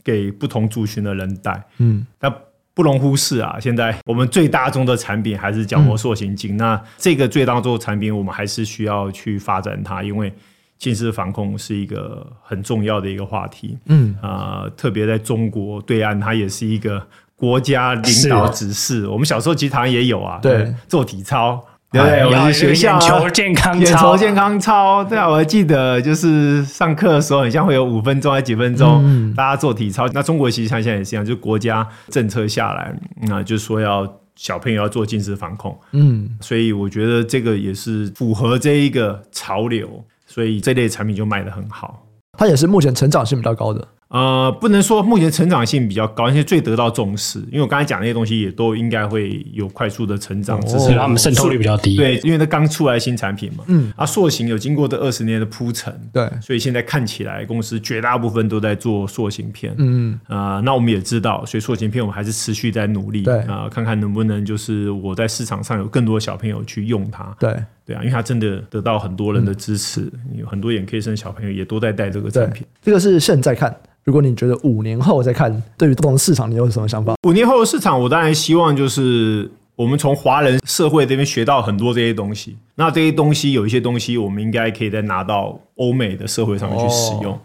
给不同族群的人带。嗯，那。不容忽视啊！现在我们最大宗的产品还是角膜塑形镜。嗯、那这个最大宗的产品，我们还是需要去发展它，因为近视防控是一个很重要的一个话题。嗯啊、呃，特别在中国对岸，它也是一个国家领导指示。我们小时候集团也有啊，对，做体操。对，对，我们学校眼球健康操，眼球健康操。对啊，我还记得就是上课的时候，好像会有五分钟还几分钟，嗯、大家做体操。那中国其实像现在也是一样，就国家政策下来，那就是说要小朋友要做近视防控。嗯，所以我觉得这个也是符合这一个潮流，所以这类产品就卖得很好。它也是目前成长性比较高的。呃，不能说目前成长性比较高，而且最得到重视。因为我刚才讲那些东西也都应该会有快速的成长，只是他们渗透率比较低。对，因为它刚出来新产品嘛。嗯。啊，塑形有经过这二十年的铺陈，对，所以现在看起来公司绝大部分都在做塑形片。嗯啊、呃，那我们也知道，所以塑形片我们还是持续在努力。对啊、呃，看看能不能就是我在市场上有更多小朋友去用它。对对啊，因为它真的得到很多人的支持，有、嗯、很多眼科医生小朋友也都在带这个产品。这个是现在看。如果你觉得五年后再看，对于不同的市场，你有什么想法？五年后的市场，我当然希望就是我们从华人社会这边学到很多这些东西。那这些东西有一些东西，我们应该可以再拿到欧美的社会上面去使用，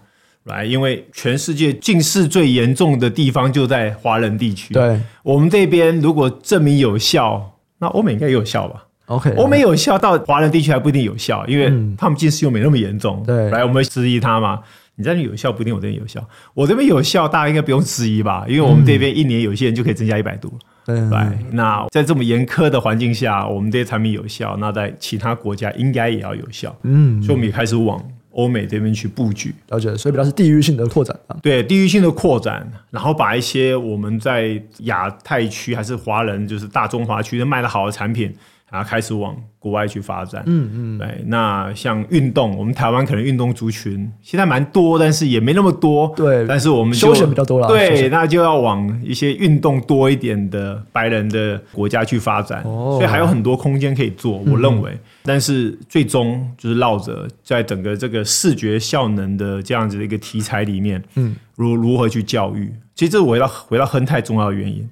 来、哦，因为全世界近视最严重的地方就在华人地区。对，我们这边如果证明有效，那欧美应该也有效吧？OK，欧美有效，到华人地区还不一定有效，因为他们近视又没那么严重。对，来，我们质疑他嘛。你这边有效不一定我这边有效，我这边有效，大家应该不用质疑吧？因为我们这边一年有些人就可以增加一百度。对、嗯，那在这么严苛的环境下，我们这些产品有效，那在其他国家应该也要有效。嗯，所以我们也开始往欧美这边去布局。了解，所以比较是地域性的扩展。对，地域性的扩展，然后把一些我们在亚太区还是华人，就是大中华区的卖的好的产品。然后开始往国外去发展，嗯嗯，对。那像运动，我们台湾可能运动族群现在蛮多，但是也没那么多，对。但是我们休闲比较多了，对，那就要往一些运动多一点的白人的国家去发展，哦，所以还有很多空间可以做，我认为。嗯、但是最终就是绕着在整个这个视觉效能的这样子的一个题材里面，嗯，如如何去教育，其实这是回到回到亨泰重要的原因。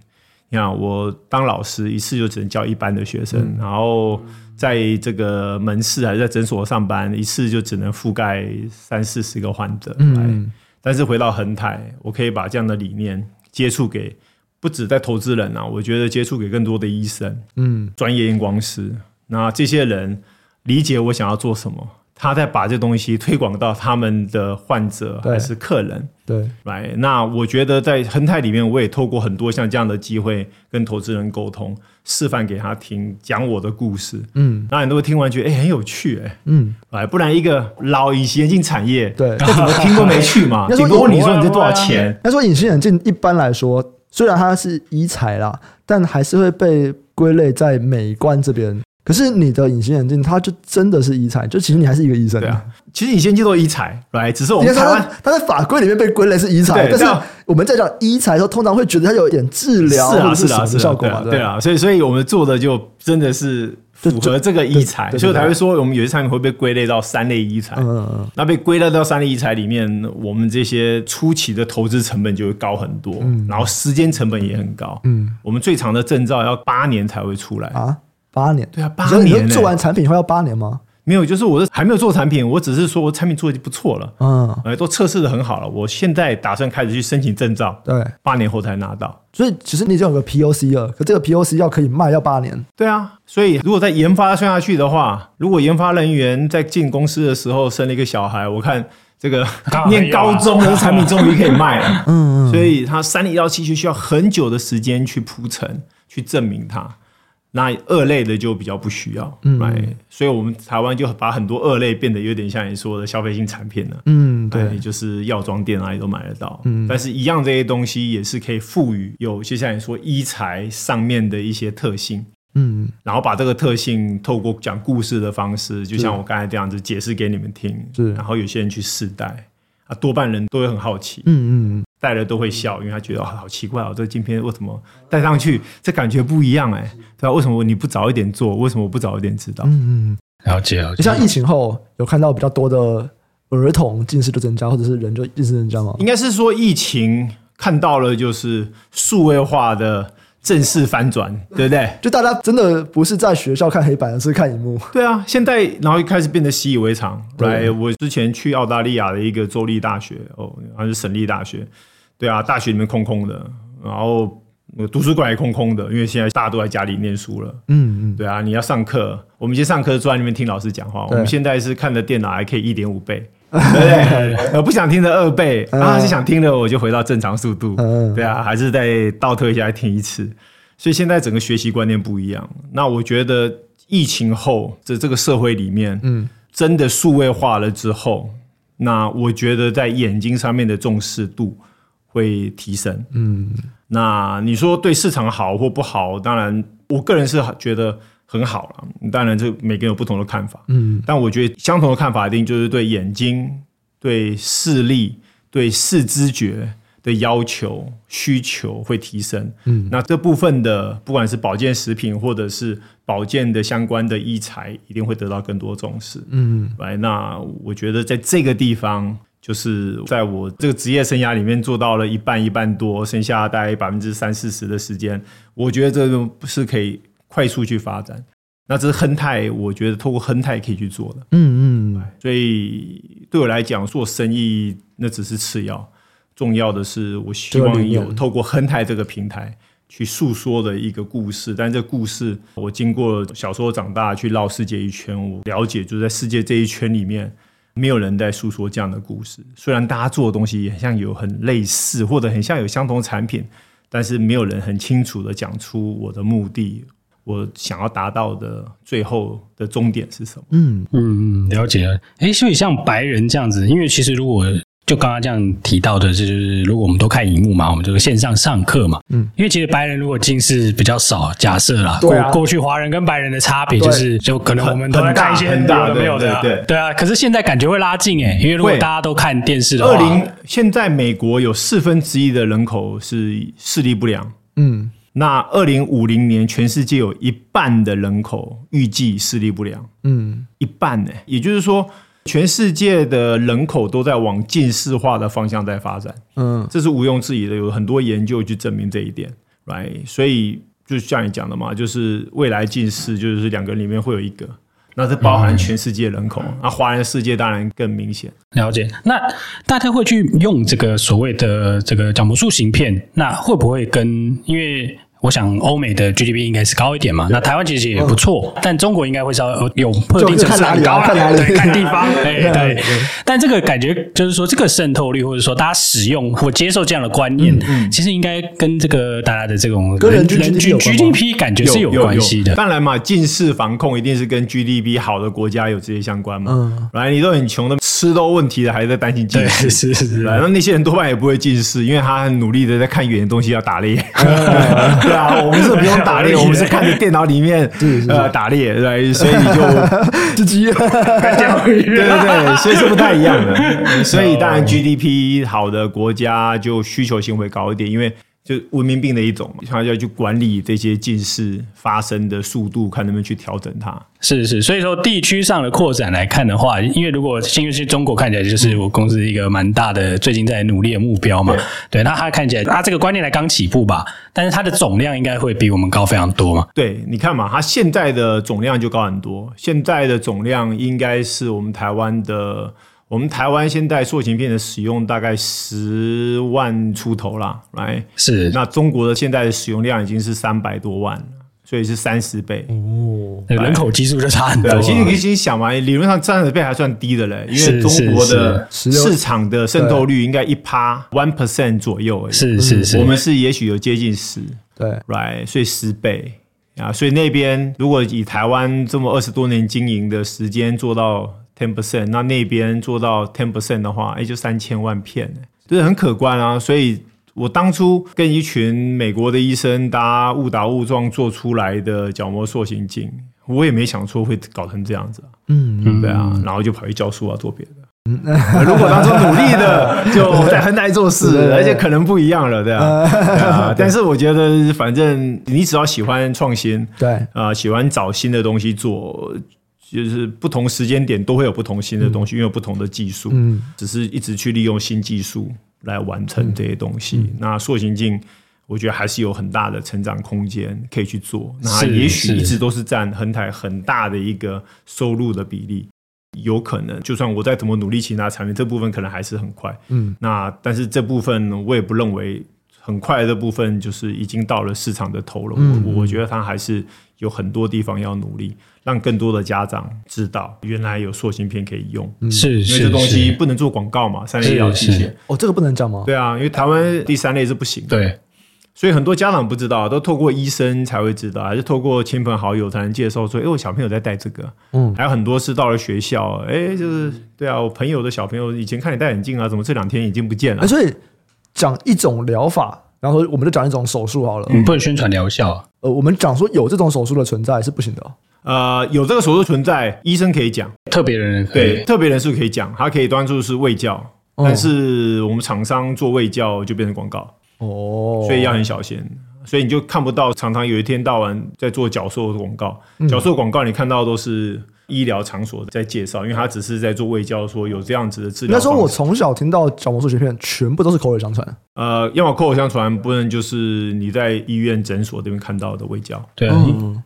你看，我当老师一次就只能教一班的学生，嗯、然后在这个门市还是在诊所上班，一次就只能覆盖三四十个患者。嗯，但是回到恒泰，我可以把这样的理念接触给不止在投资人啊，我觉得接触给更多的医生，嗯，专业验光师，那这些人理解我想要做什么。他在把这东西推广到他们的患者还是客人，对，来，那我觉得在恒泰里面，我也透过很多像这样的机会跟投资人沟通，示范给他听，讲我的故事，嗯，那很多人听完觉得哎、欸、很有趣、欸，哎，嗯，来，不然一个老隐形眼镜产业，对，再怎么听都没趣嘛。顶多问你说你这多少钱？他说隐形眼镜一般来说，虽然它是医材啦，但还是会被归类在美观这边。可是你的隐形眼镜，它就真的是医材，就其实你还是一个医生。对啊，其实隐形眼镜都是医材，来，只是我们台湾它在法规里面被归类是医材，但是我们在讲医材的时候，通常会觉得它有一点治疗是啊是什么效果嘛？对啊，所以所以我们做的就真的是符合这个医材，所以才会说我们有些产品会被归类到三类医材。嗯嗯，那被归类到三类医材里面，我们这些初期的投资成本就会高很多，然后时间成本也很高。嗯，我们最长的证照要八年才会出来啊。八年，对啊，八年、欸。做完产品以后要八年吗？没有，就是我是还没有做产品，我只是说我产品做的就不错了，嗯，哎，都测试的很好了。我现在打算开始去申请证照，对，八年后才拿到。所以其实你已经有个 POC 了，可这个 POC 要可以卖要八年。对啊，所以如果在研发算下去的话，如果研发人员在进公司的时候生了一个小孩，我看这个 念高中的产品终于可以卖了，嗯，所以它三零幺七就需要很久的时间去铺陈，去证明它。那二类的就比较不需要，嗯，所以我们台湾就把很多二类变得有点像你说的消费性产品了，嗯，对，就是药妆店哪里都买得到，嗯，但是一样这些东西也是可以赋予有就像你说医材上面的一些特性，嗯，然后把这个特性透过讲故事的方式，就像我刚才这样子解释给你们听，是，然后有些人去试戴，啊，多半人都会很好奇，嗯嗯。戴了都会笑，因为他觉得好奇怪哦，这个镜片为什么戴上去这感觉不一样哎？对啊，为什么你不早一点做？为什么我不早一点知道？嗯嗯，了解了解。你像疫情后有看到比较多的儿童近视的增加，或者是人就近视增加吗？应该是说疫情看到了就是数位化的正式翻转，对不对？就大家真的不是在学校看黑板，而是看荧幕。对啊，现在然后一开始变得习以为常。来，我之前去澳大利亚的一个州立大学，哦，还是省立大学。对啊，大学里面空空的，然后图书馆也空空的，因为现在大家都在家里念书了。嗯嗯，对啊，你要上课，我们以前上课坐在那边听老师讲话，我们现在是看着电脑还可以一点五倍，对不对？我不想听的二倍，啊，是想听的我就回到正常速度。对啊，还是再倒退一下听一次。所以现在整个学习观念不一样。那我觉得疫情后这这个社会里面，嗯，真的数位化了之后，那我觉得在眼睛上面的重视度会提升。嗯，那你说对市场好或不好？当然，我个人是觉得很好了。当然，这每个人有不同的看法。嗯，但我觉得相同的看法一定就是对眼睛、对视力、对视知觉。的要求需求会提升，嗯，那这部分的不管是保健食品或者是保健的相关的医材，一定会得到更多重视，嗯，来，那我觉得在这个地方，就是在我这个职业生涯里面做到了一半一半多，剩下大概百分之三四十的时间，我觉得这个是可以快速去发展。那这是亨泰，我觉得透过亨泰可以去做的，嗯嗯，所以对我来讲，做生意那只是次要。重要的是，我希望有透过亨泰这个平台去诉说的一个故事。但这故事，我经过小时候长大去绕世界一圈，我了解，就在世界这一圈里面，没有人在诉说这样的故事。虽然大家做的东西也像有很类似，或者很像有相同产品，但是没有人很清楚的讲出我的目的，我想要达到的最后的终点是什么。嗯嗯，了解了。哎，所以像白人这样子，因为其实如果就刚刚这样提到的，就是如果我们都看荧幕嘛，我们这个线上上课嘛，嗯，因为其实白人如果近视比较少，假设啦，过过去华人跟白人的差别就是，就可能我们都能看一些很大的没有的，对对啊，可是现在感觉会拉近诶，因为如果大家都看电视的话，二零现在美国有四分之一的人口是视力不良，嗯，那二零五零年全世界有一半的人口预计视力不良，嗯，一半呢，也就是说。全世界的人口都在往近视化的方向在发展，嗯，这是毋庸置疑的，有很多研究去证明这一点，right？所以就像你讲的嘛，就是未来近视就是两个里面会有一个，那这包含全世界人口，那华人世界当然更明显。了解，那大家会去用这个所谓的这个角膜塑形片，那会不会跟因为？我想欧美的 GDP 应该是高一点嘛，那台湾其实也不错，但中国应该会稍微有特定程度很高，看哪里，对，看地方，哎，对。但这个感觉就是说，这个渗透率或者说大家使用或接受这样的观念，其实应该跟这个大家的这种人均 GDP 感觉是有关系的。当然嘛，近视防控一定是跟 GDP 好的国家有直接相关嘛。来，你都很穷的，吃都问题了，还在担心近视，是是是。那那些人多半也不会近视，因为他很努力的在看远的东西要打猎。对啊，我们是不用打猎，我们是看着电脑里面呃打猎，对，所以你就 自己看钓鱼，对对对，所以是不太一样的。所以当然 GDP 好的国家就需求性会高一点，因为。就文明病的一种嘛，他要去管理这些近视发生的速度，看能不能去调整它。是是，所以说地区上的扩展来看的话，因为如果新月去中国看起来就是我公司一个蛮大的最近在努力的目标嘛。对，那它看起来它这个观念才刚起步吧，但是它的总量应该会比我们高非常多嘛。对，你看嘛，它现在的总量就高很多，现在的总量应该是我们台湾的。我们台湾现在塑形片的使用大概十万出头啦，来是。那中国的现在的使用量已经是三百多万了，所以是三十倍哦，人口基数就差很多。其实你可以先想嘛，理论上三十倍还算低的嘞，因为中国的市场的渗透率应该一趴 one percent 左右而已。是是是，我们是也许有接近十，对，right，所以十倍啊，所以那边如果以台湾这么二十多年经营的时间做到。Ten percent，那那边做到 ten percent 的话，哎，就三千万片，就是很可观啊。所以我当初跟一群美国的医生，大家误打误撞做出来的角膜塑形镜，我也没想说会搞成这样子啊。嗯，对啊，然后就跑去教书啊，做别的。嗯，如果当初努力的，就在亨泰做事，而且可能不一样了，对啊。对啊，但是我觉得，反正你只要喜欢创新，对啊，喜欢找新的东西做。就是不同时间点都会有不同新的东西，因为有不同的技术，嗯，只是一直去利用新技术来完成这些东西。那塑形镜，我觉得还是有很大的成长空间可以去做。那也许一直都是占恒泰很大的一个收入的比例，有可能就算我再怎么努力，其他产品这部分可能还是很快，嗯。那但是这部分我也不认为很快的部分就是已经到了市场的头了。嗯、我我觉得它还是有很多地方要努力，让更多的家长知道原来有塑形片可以用。是是，因为这东西不能做广告嘛，三类医疗器械。哦，这个不能讲吗？对啊，因为台湾第三类是不行的。对。所以很多家长不知道，都透过医生才会知道，还是透过亲朋好友才能介绍说，哎，我小朋友在戴这个。嗯，还有很多是到了学校，哎，就是对啊，我朋友的小朋友以前看你戴眼镜啊，怎么这两天眼镜不见了？所以讲一种疗法，然后我们就讲一种手术好了。嗯，不能宣传疗效。呃，我们讲说有这种手术的存在是不行的。呃，有这个手术存在，医生可以讲，特别人对特别人士可以讲，他可以端出是卫教，嗯，但是我们厂商做卫教就变成广告。哦，所以要很小心。所以你就看不到，常常有一天到晚在做角兽的广告，角兽广告你看到都是医疗场所在介绍，因为他只是在做卫教，说有这样子的治疗。那时候我从小听到角膜塑形片，全部都是口耳相传。呃，要么口耳相传，不然就是你在医院诊所这边看到的卫教。对啊，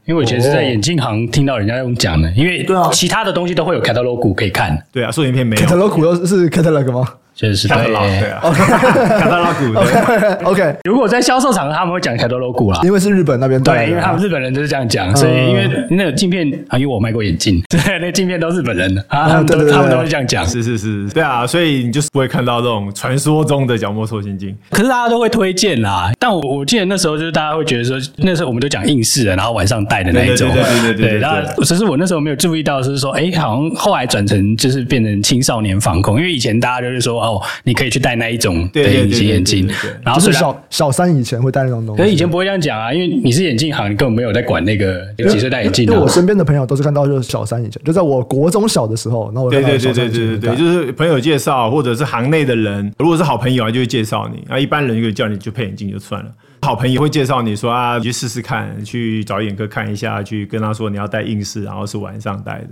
因为我以前是在眼镜行听到人家用讲的，因为对啊，其他的东西都会有 catalog 可以看。对啊，塑形片没有。catalog 又是 catalog 吗？确实是对，对啊，卡特拉古对，OK。如果在销售场合，他们会讲卡特拉古啦，因为是日本那边对，因为他们日本人就是这样讲，所以因为那个镜片啊，因为我卖过眼镜，对，那镜片都是日本人的啊，他们都他们都会这样讲，是是是，对啊，所以你就是不会看到这种传说中的角膜塑形镜，可是大家都会推荐啦。但我我记得那时候就是大家会觉得说，那时候我们都讲硬式的，然后晚上戴的那一种，对对对对对。然后只是我那时候没有注意到，是说，哎，好像后来转成就是变成青少年防控，因为以前大家就是说，哦，你可以去。戴那一种的隐形眼镜，然后是小小三以前会戴那种东西，可是以前不会这样讲啊，因为你是眼镜行，你根本没有在管那个有几岁戴眼镜。因为我身边的朋友都是看到就是小三以前，就在我国中小的时候，那我对对对对对对对，就是朋友介绍或者是行内的人，如果是好朋友啊，就会介绍你啊，一般人就叫你去配眼镜就算了，好朋友会介绍你说啊，你去试试看，去找眼科看一下，去跟他说你要戴硬式，然后是晚上戴的。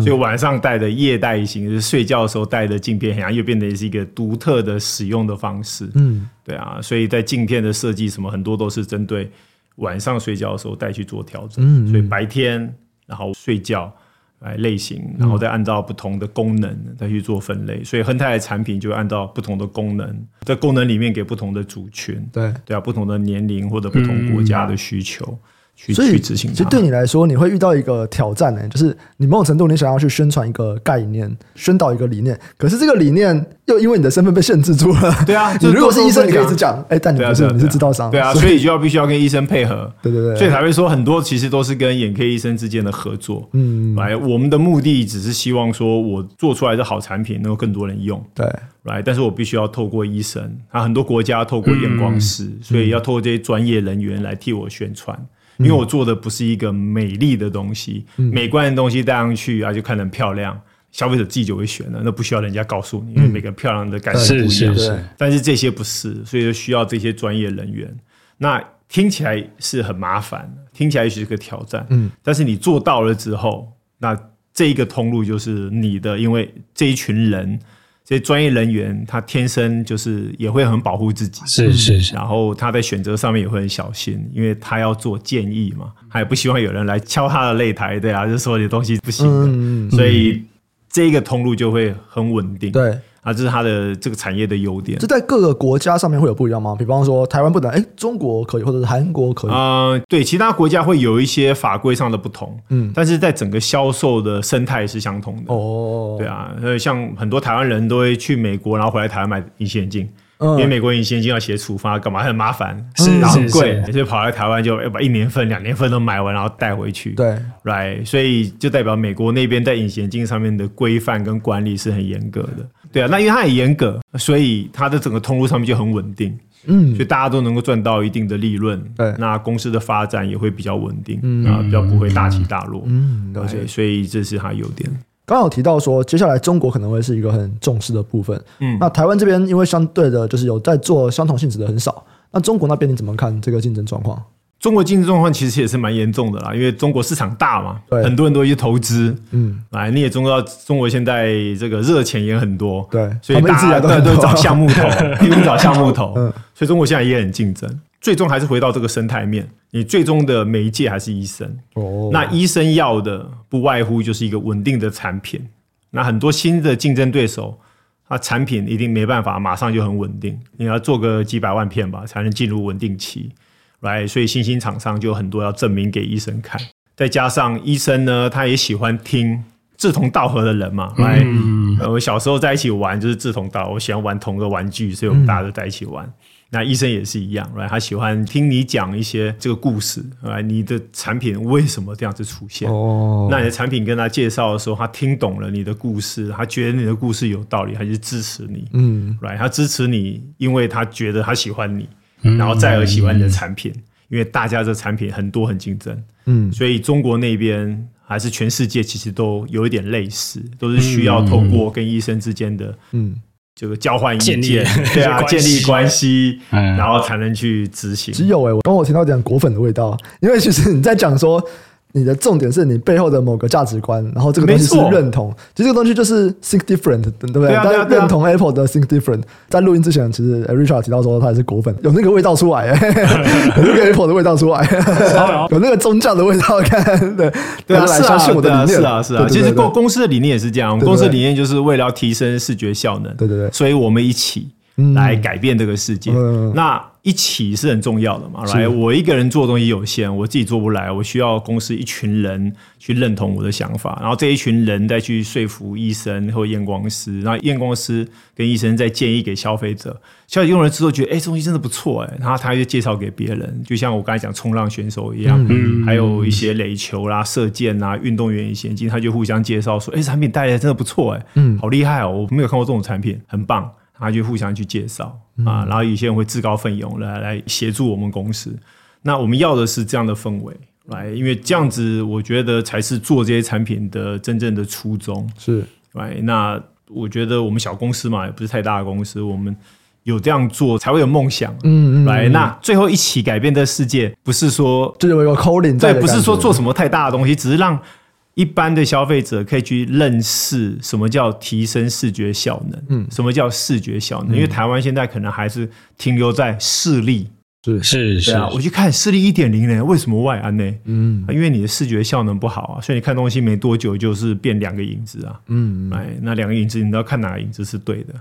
所以晚上戴的夜戴型，就是睡觉的时候戴的镜片，好像又变得是一个独特的使用的方式。嗯，对啊，所以在镜片的设计什么很多都是针对晚上睡觉的时候戴去做调整。嗯，所以白天然后睡觉来类型，然后再按照不同的功能再去做分类。所以亨泰的产品就按照不同的功能，在功能里面给不同的族群。对对啊，不同的年龄或者不同国家的需求。所以，其实对你来说，你会遇到一个挑战呢，就是你某种程度你想要去宣传一个概念，宣导一个理念，可是这个理念又因为你的身份被限制住了。对啊，你如果是医生，你可以一直讲，哎，但你不是，你是知道商。对啊，所以就要必须要跟医生配合。对对对，所以才会说很多其实都是跟眼科医生之间的合作。嗯，来，我们的目的只是希望说我做出来的好产品能够更多人用。对，来，但是我必须要透过医生，啊，很多国家透过验光师，所以要透过这些专业人员来替我宣传。因为我做的不是一个美丽的东西，嗯、美观的东西戴上去啊，就看得很漂亮，消费者自己就会选了，那不需要人家告诉你，因为每个漂亮的感受不一样。是是是，但是这些不是，所以就需要这些专业人员。那听起来是很麻烦，听起来是个挑战。嗯，但是你做到了之后，那这一个通路就是你的，因为这一群人。这些专业人员，他天生就是也会很保护自己，是是是。然后他在选择上面也会很小心，因为他要做建议嘛，他也不希望有人来敲他的擂台，对啊，就说你东西不行的，嗯、所以这个通路就会很稳定。对。啊，这是它的这个产业的优点。这在各个国家上面会有不一样吗？比方说台湾不能，哎，中国可以，或者是韩国可以。呃，对，其他国家会有一些法规上的不同，嗯，但是在整个销售的生态是相同的。哦，对啊，所以，像很多台湾人都会去美国，然后回来台湾买隐形眼镜。因为美国隐形眼镜要写处方干嘛，很麻烦，是然后很贵，所以跑来台湾就要把一年份、两年份都买完，然后带回去。对，right，所以就代表美国那边在隐形眼镜上面的规范跟管理是很严格的。对啊，那因为它很严格，所以它的整个通路上面就很稳定。嗯，所以大家都能够赚到一定的利润。对，那公司的发展也会比较稳定，啊，比较不会大起大落。嗯，而且，所以这是它优点。刚好提到说，接下来中国可能会是一个很重视的部分。嗯，那台湾这边因为相对的，就是有在做相同性质的很少。那中国那边你怎么看这个竞争状况？中国经济状况其实也是蛮严重的啦，因为中国市场大嘛，很多人都去投资。嗯，来你也知道，中国现在这个热钱也很多，对，所以大家都都找项目投，拼命找项目投。嗯，所以中国现在也很竞争。最终还是回到这个生态面，你最终的媒介还是医生。哦，那医生要的不外乎就是一个稳定的产品。那很多新的竞争对手，那产品一定没办法马上就很稳定，你要做个几百万片吧，才能进入稳定期，来，所以新兴厂商就很多要证明给医生看，再加上医生呢，他也喜欢听志同道合的人嘛，来，嗯、我小时候在一起玩就是志同道合，我喜欢玩同个玩具，所以我们大家都在一起玩。嗯那医生也是一样，来，他喜欢听你讲一些这个故事，来，你的产品为什么这样子出现？哦，那你的产品跟他介绍的时候，他听懂了你的故事，他觉得你的故事有道理，他就支持你。嗯，来，他支持你，因为他觉得他喜欢你，然后再而喜欢你的产品，因为大家的产品很多很竞争。嗯，所以中国那边还是全世界其实都有一点类似，都是需要透过跟医生之间的嗯。这个交换意见，对啊，建立关系，然后才能去执行。只有哎，我刚我听到讲果粉的味道，因为其实你在讲说。你的重点是你背后的某个价值观，然后这个东西是认同。其实这个东西就是 think different，对不对？大家认同 Apple 的 think different。在录音之前，其实 Richard 提到说他也是果粉，有那个味道出来，有那个 Apple 的味道出来，有那个宗教的味道。看，对对啊，来相信我的理念，是啊是啊。其实公公司的理念也是这样，公司的理念就是为了要提升视觉效能。对对对，所以我们一起来改变这个世界。那。一起是很重要的嘛，来，我一个人做东西有限，我自己做不来，我需要公司一群人去认同我的想法，然后这一群人再去说服医生或验光师，然后验光师跟医生再建议给消费者，消费者用了之后觉得，哎，这东西真的不错，哎，然后他就介绍给别人，就像我刚才讲冲浪选手一样，嗯，还有一些垒球啦、射箭啦、运动员以前进，他就互相介绍说，哎，产品带来真的不错，哎，嗯，好厉害哦，我没有看过这种产品，很棒。他就互相去介绍啊，然后有些人会自告奋勇来来协助我们公司。那我们要的是这样的氛围，来，因为这样子我觉得才是做这些产品的真正的初衷。是，来，那我觉得我们小公司嘛，也不是太大的公司，我们有这样做才会有梦想。嗯嗯，来，那最后一起改变这世界，不是说就有一个 calling，对，不是说做什么太大的东西，只是让。一般的消费者可以去认识什么叫提升视觉效能，嗯，什么叫视觉效能？因为台湾现在可能还是停留在视力，是是是啊，我去看视力一点零呢，为什么外安呢？嗯，因为你的视觉效能不好啊，所以你看东西没多久就是变两个影子啊，嗯，哎，那两个影子你都要看哪个影子是对的，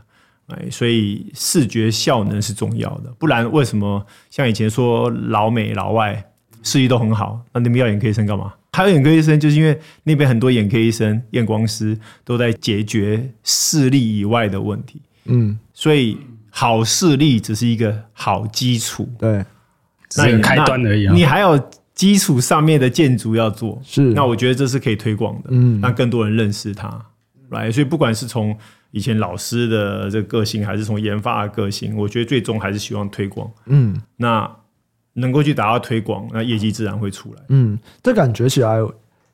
哎，所以视觉效能是重要的，不然为什么像以前说老美老外视力都很好，那你们要眼科医生干嘛？还有眼科医生，就是因为那边很多眼科医生、验光师都在解决视力以外的问题。嗯，所以好视力只是一个好基础，对，那一个开端而已。你还有基础上面的建筑要做，是。那我觉得这是可以推广的，嗯，让更多人认识它。来，所以不管是从以前老师的这个个性，还是从研发的个性，我觉得最终还是希望推广。嗯，那。能够去达到推广，那业绩自然会出来。嗯，这感觉起来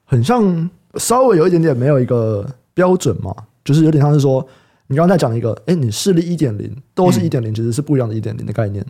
很像稍微有一点点没有一个标准嘛，就是有点像是说，你刚才讲了一个，哎，你视力一点零都是一点零，其实是不一样的一点零的概念。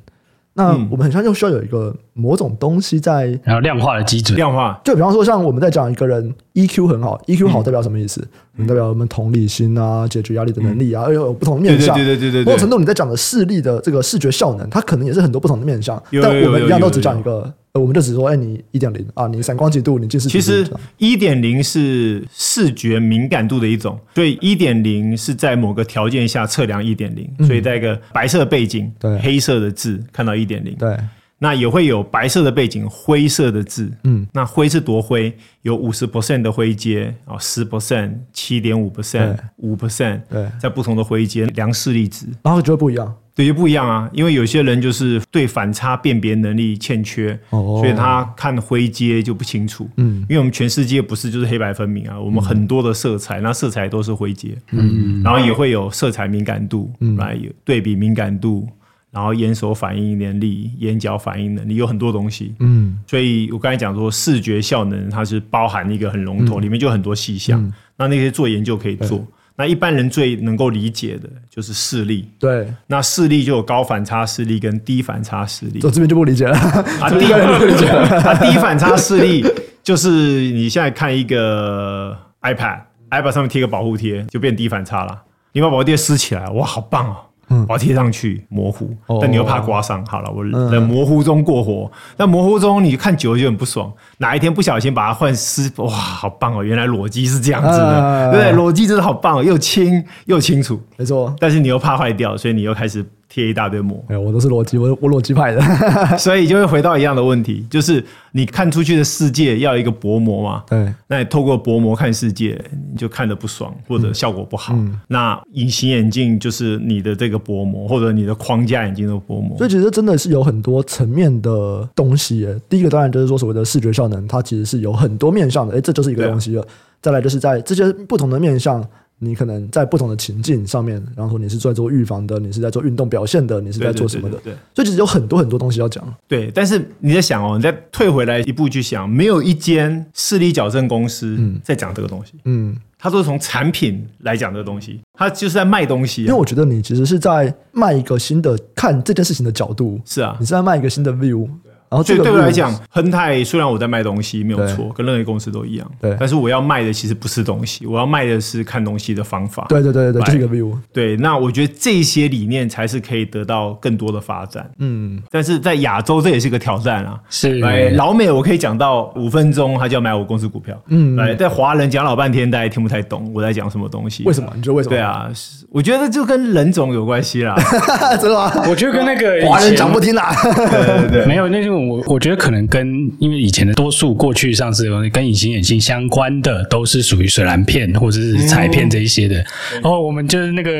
那我们很像就需要有一个某种东西在，然后量化的基准，量化。就比方说，像我们在讲一个人 EQ 很好，EQ 好代表什么意思？嗯、代表我们同理心啊，解决压力的能力啊，又、嗯、有不同的面向。对对对对对，某种程度你在讲的视力的这个视觉效能，它可能也是很多不同的面向。但我们一样都只讲一个。我们就只说，哎，你一点零啊，你闪光几度，你近视。其实一点零是视觉敏感度的一种，所以一点零是在某个条件下测量一点零，所以在一个白色背景、对黑色的字看到一点零。对，那也会有白色的背景、灰色的字。嗯，那灰是多灰？有五十 percent 的灰阶啊，十 percent、七点五 percent、五 percent。对，在不同的灰阶量视力值，然后就会不一样。对，就不一样啊，因为有些人就是对反差辨别能力欠缺，哦、所以他看灰阶就不清楚。嗯，因为我们全世界不是就是黑白分明啊，我们很多的色彩，那色彩都是灰阶。嗯，然后也会有色彩敏感度，来、嗯、对比敏感度，然后眼手反应能力、眼角反应能力，有很多东西。嗯，所以我刚才讲说视觉效能，它是包含一个很笼统，嗯、里面就很多细项。嗯、那那些做研究可以做。那一般人最能够理解的就是视力，对。那视力就有高反差视力跟低反差视力。我这边就不理解了啊，低不理解了。啊，低反差视力就是你现在看一个 iPad，iPad 上面贴个保护贴就变低反差了。你把保护贴撕起来，哇，好棒哦！嗯，我要贴上去模糊，哦、但你又怕刮伤。好了，我在模糊中过活。那、嗯、模糊中你看久了就很不爽。哪一天不小心把它换湿，哇，好棒哦！原来裸机是这样子的，啊、对不对？裸机真的好棒，又轻又清楚，没错。但是你又怕坏掉，所以你又开始。贴一大堆膜，哎，我都是逻辑，我我逻辑派的，所以就会回到一样的问题，就是你看出去的世界要一个薄膜嘛？对，那你透过薄膜看世界，你就看得不爽，或者效果不好。嗯、那隐形眼镜就是你的这个薄膜，或者你的框架眼镜的薄膜。所以其实真的是有很多层面的东西。第一个当然就是说所谓的视觉效能，它其实是有很多面向的。哎，这就是一个东西了。啊、再来就是在这些不同的面向。你可能在不同的情境上面，然后说你是在做预防的，你是在做运动表现的，你是在做什么的？对，对，对，对，所以其实有很多很多东西要讲。对，但是你在想哦，你再退回来一步去想，没有一间视力矫正公司在讲这个东西。嗯，他都是从产品来讲这个东西，他就是在卖东西啊。因为我觉得你其实是在卖一个新的看这件事情的角度。是啊，你是在卖一个新的 view。然后对对我来讲，亨泰虽然我在卖东西没有错，跟任何公司都一样。对，但是我要卖的其实不是东西，我要卖的是看东西的方法。对对对对，这个 view。对，那我觉得这些理念才是可以得到更多的发展。嗯，但是在亚洲这也是个挑战啊。是，老美我可以讲到五分钟，他就要买我公司股票。嗯，来，在华人讲老半天，大家听不太懂我在讲什么东西。为什么？你觉得为什么？对啊，我觉得就跟人种有关系啦。真的吗？我觉得跟那个华人讲不听啦。对对对，没有那种我我觉得可能。跟因为以前的多数过去上市的东西跟隐形眼镜相关的都是属于水蓝片或者是彩片这一些的，然后我们就是那个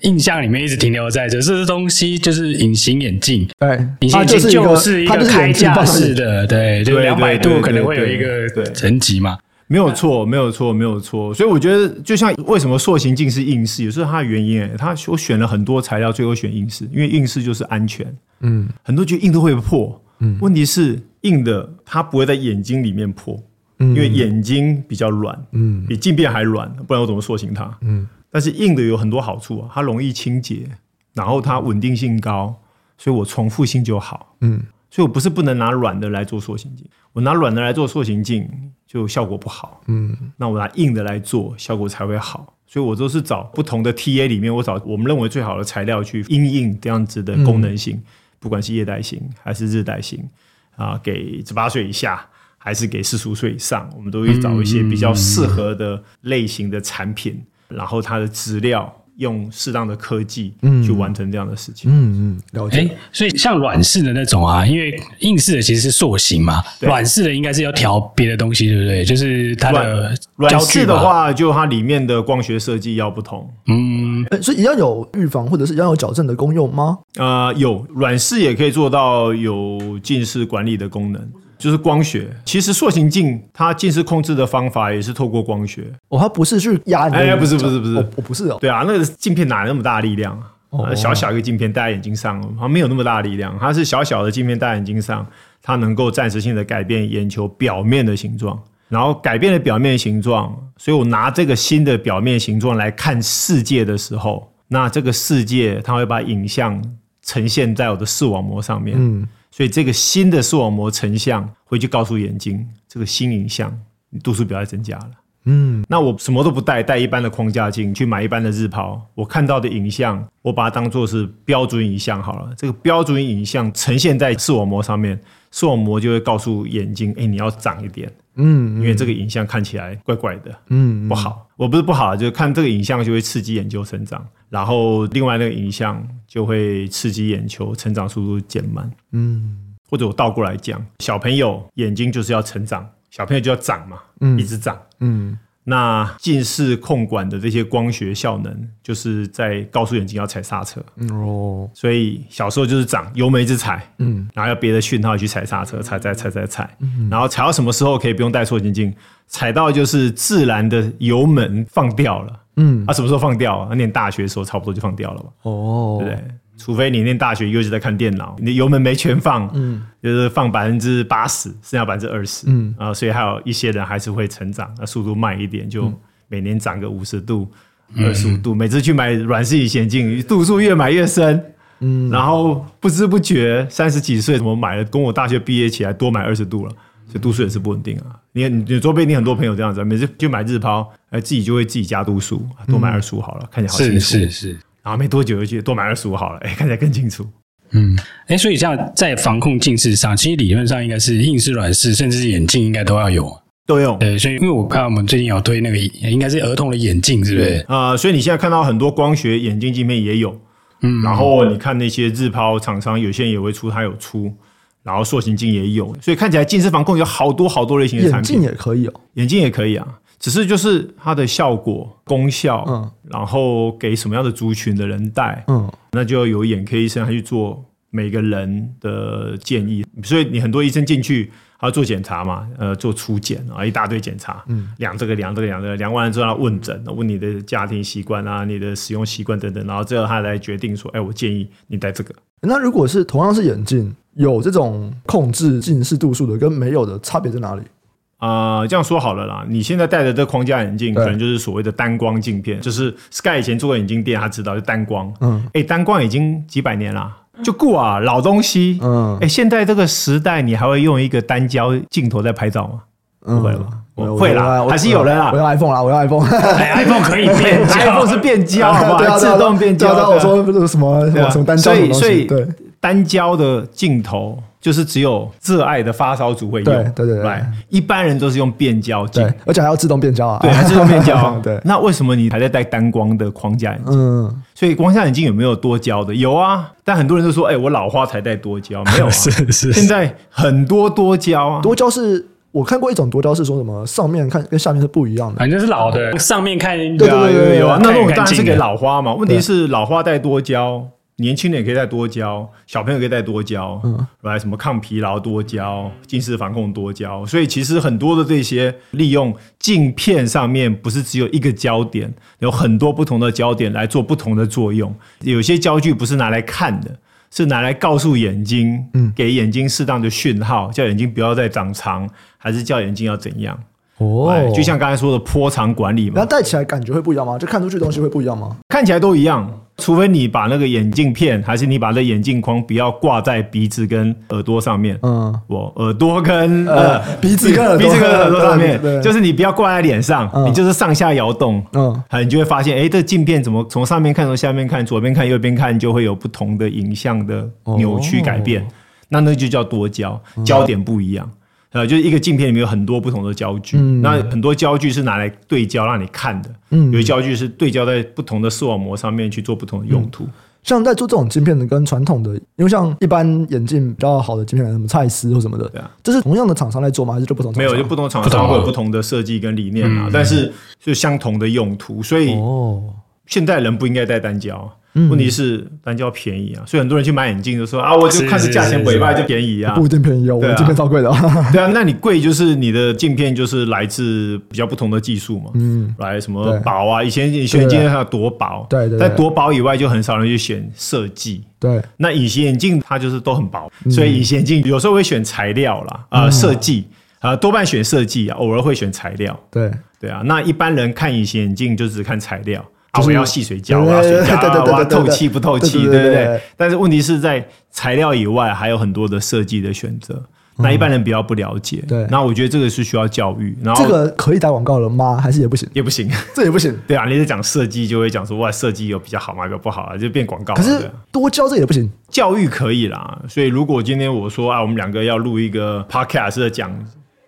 印象里面一直停留在这，这些东西就是隐形眼镜，对，隐形眼镜就是一个开架式的，对，就两百度可能会有一个层级嘛，没有错，没有错，没有错，所以我觉得就像为什么塑形镜是硬式，也是它的原因，哎，它我选了很多材料，最后选硬式，因为硬式就是安全，嗯，很多觉得硬都会破。嗯，问题是硬的，它不会在眼睛里面破，嗯，因为眼睛比较软，嗯，比镜片还软，不然我怎么塑形它？嗯，但是硬的有很多好处啊，它容易清洁，然后它稳定性高，所以我重复性就好，嗯，所以我不是不能拿软的来做塑形镜，我拿软的来做塑形镜就效果不好，嗯，那我拿硬的来做效果才会好，所以我都是找不同的 TA 里面，我找我们认为最好的材料去因应这样子的功能性。嗯不管是夜贷型还是日贷型，啊，给十八岁以下还是给四十五岁以上，我们都会找一些比较适合的类型的产品，然后它的资料用适当的科技去完成这样的事情。嗯嗯，了解。欸、所以像软式的那种啊，因为硬式的其实是塑形嘛，软式的应该是要调别的东西，对不对？就是它的软式的话，就它里面的光学设计要不同。嗯。欸、所以要有预防或者是要有矫正的功用吗？呃，有软式也可以做到有近视管理的功能，就是光学。其实塑形镜它近视控制的方法也是透过光学。哦，它不是去压？哎，不是不是不是，我、哦、不是哦。对啊，那个镜片哪来那么大力量？哦、小小一个镜片戴在眼睛上，它没有那么大力量。它是小小的镜片戴在眼睛上，它能够暂时性的改变眼球表面的形状。然后改变了表面形状，所以我拿这个新的表面形状来看世界的时候，那这个世界它会把影像呈现在我的视网膜上面。嗯，所以这个新的视网膜成像回去告诉眼睛，这个新影像你度数不要再增加了。嗯，那我什么都不带，带一般的框架镜去买一般的日抛，我看到的影像，我把它当做是标准影像好了。这个标准影像呈现在视网膜上面，视网膜就会告诉眼睛，哎，你要长一点。嗯，因为这个影像看起来怪怪的，嗯，不好。我不是不好，就是看这个影像就会刺激眼球成长，然后另外那个影像就会刺激眼球成长速度减慢，嗯，或者我倒过来讲，小朋友眼睛就是要成长，小朋友就要长嘛，嗯，一直长，嗯。那近视控管的这些光学效能，就是在告诉眼睛要踩刹车。哦，所以小时候就是长油门一直踩，嗯，然后要别的讯号去踩刹车，踩踩踩踩踩，嗯，然后踩到什么时候可以不用戴塑形镜？踩到就是自然的油门放掉了，嗯，啊，什么时候放掉啊？念大学的时候差不多就放掉了吧？哦，对不对？除非你念大学又是在看电脑，你的油门没全放，嗯，就是放百分之八十，剩下百分之二十，嗯啊，所以还有一些人还是会成长，那速度慢一点，就每年涨个五十度、二十五度，每次去买软式隐形镜，度数越买越深，嗯，然后不知不觉三十几岁，怎么买了，跟我大学毕业起来多买二十度了，所以度数也是不稳定啊。你你周边你很多朋友这样子，每次去买日抛，哎，自己就会自己加度数，多买二十五好了，看起来好清楚。是是是。然后没多久就去多买二十五好了，哎，看起来更清楚。嗯，哎，所以像在防控近视上，其实理论上应该是硬式、软式，甚至是眼镜应该都要有，都有。对，所以因为我看我们最近有推那个，应该是儿童的眼镜，是不是？啊、呃，所以你现在看到很多光学眼镜镜面也有，嗯，然后你看那些日抛厂商，有些人也会出，它有出，然后塑形镜也有，所以看起来近视防控有好多好多类型的产品，眼镜也可以哦，眼镜也可以啊。只是就是它的效果、功效，嗯，然后给什么样的族群的人戴，嗯，那就要由眼科医生他去做每个人的建议。所以你很多医生进去，他要做检查嘛，呃，做初检啊，一大堆检查，嗯，量这个量这个量这个，量完了之后要问诊，问你的家庭习惯啊，你的使用习惯等等，然后最后他来决定说，哎，我建议你戴这个。那如果是同样是眼镜，有这种控制近视度数的，跟没有的差别在哪里？啊、呃，这样说好了啦，你现在戴的这框架眼镜，可能就是所谓的单光镜片，就是 Sky 以前做过眼镜店，他知道就单光。嗯，哎、欸，单光已经几百年啦，就过啊，老东西。嗯，哎、欸，现在这个时代，你还会用一个单焦镜头在拍照吗？嗯、不会吧？我会啦，还是有人啦。我用 iPhone 啦，我用 iPhone，iPhone 可以变，iPhone 是变焦，好不好？对啊，自动变焦。我说不是什么什么单焦的东西，所以对。单焦的镜头就是只有热爱的发烧族会用，对对对，对，一般人都是用变焦镜，而且还要自动变焦啊，对，还自动变焦。对，那为什么你还在戴单光的框架？眼镜？嗯，所以光下眼镜有没有多焦的？有啊，但很多人都说，哎、欸，我老花才戴多焦，没有啊，是是，是，现在很多多焦啊，多焦是我看过一种多焦是说什么上面看跟下面是不一样的，反正是老的，上面看对对对对有啊，那种当然是给老花嘛，问题是老花戴多焦。年轻人也可以再多焦，小朋友可以再多焦，嗯，来什么抗疲劳多焦、近视防控多焦，所以其实很多的这些利用镜片上面不是只有一个焦点，有很多不同的焦点来做不同的作用。有些焦距不是拿来看的，是拿来告诉眼睛，嗯，给眼睛适当的讯号，叫眼睛不要再长长，还是叫眼睛要怎样？哦，就像刚才说的波长管理嘛，那戴起来感觉会不一样吗？就看出去的东西会不一样吗？看起来都一样。除非你把那个眼镜片，还是你把那眼镜框不要挂在鼻子跟耳朵上面。嗯，我耳朵跟呃鼻子跟耳朵鼻子跟耳朵上面，就是你不要挂在脸上，你就是上下摇动。嗯，你就会发现，哎，这镜片怎么从上面看，从下面看，左边看，右边看，就会有不同的影像的扭曲改变。那那就叫多焦，焦点不一样。呃，就是一个镜片里面有很多不同的焦距，嗯、那很多焦距是拿来对焦让你看的，嗯，有些焦距是对焦在不同的视网膜上面去做不同的用途。嗯、像在做这种镜片的，跟传统的，因为像一般眼镜比较好的镜片，什么蔡司或什么的，对啊，这是同样的厂商来做吗？还是就不同厂商？没有，就不同厂商会有不同的设计跟理念啊，但是就相同的用途，所以哦，现代人不应该戴单焦。问题是单焦便宜啊，所以很多人去买眼镜就说啊，我就看着价钱尾巴就便宜啊，不一定便宜哦，我镜片超贵的。对啊，那你贵就是你的镜片就是来自比较不同的技术嘛，嗯，来什么薄啊？以前你选镜片它有多薄，对对，但多薄以外就很少人去选设计，对。那隐形眼镜它就是都很薄，所以隐形眼镜有时候会选材料啦，啊，设计啊，多半选设计啊，偶尔会选材料，对。对啊。那一般人看隐形眼镜就只看材料。我要细水胶，我要水胶，我要透气不透气，对不对？但是问题是在材料以外还有很多的设计的选择，那一般人比较不了解。对，那我觉得这个是需要教育。然后这个可以打广告了吗？还是也不行？也不行，这也不行。对啊，你在讲设计就会讲说哇，设计有比较好吗？有不好啊，就变广告。可是多教这也不行，教育可以啦。所以如果今天我说啊，我们两个要录一个 podcast 的讲。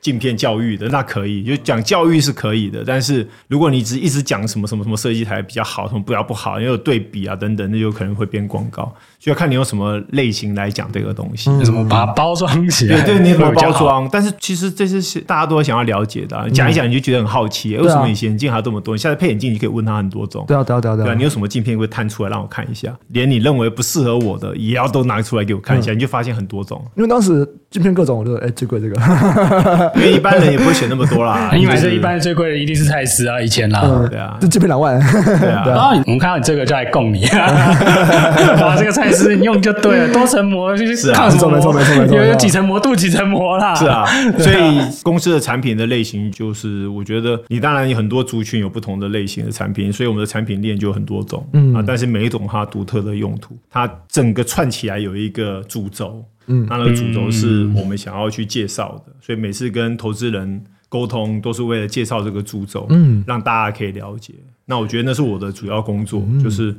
镜片教育的那可以，就讲教育是可以的，但是如果你只一直讲什么什么什么设计台比较好，什么不要不好，因为有对比啊等等，那就可能会变广告。就要看你用什么类型来讲这个东西，嗯、什么把它包装起来，对对，你怎么包装？但是其实这是大家都想要了解的、啊，讲一讲你就觉得很好奇，嗯、为什么隐形眼镜还有这么多？你现在配眼镜，你可以问他很多种。对啊，对啊，对啊，对啊，你有什么镜片会探出来让我看一下？连你认为不适合我的，也要都拿出来给我看一下，嗯、你就发现很多种。因为当时镜片各种，我就哎最贵这个，因为一般人也不会选那么多啦。因为这一般最贵的一定是蔡司啊，以前啦，嗯、对啊，这镜片两万。对啊，然后我们看到你这个就来供你，把这个蔡司你用就对。了，多层膜就是抗什么膜？有有几层膜镀几层膜啦。是啊，所以公司的产品的类型就是，我觉得你当然有很多族群有不同的类型的产品，所以我们的产品链就有很多种，嗯啊，但是每一种它独特的用途，它整个串起来有一个主轴，嗯，那那个主轴是我们想要去介绍的，所以每次跟投资人沟通都是为了介绍这个主轴，嗯，让大家可以了解。那我觉得那是我的主要工作，就是。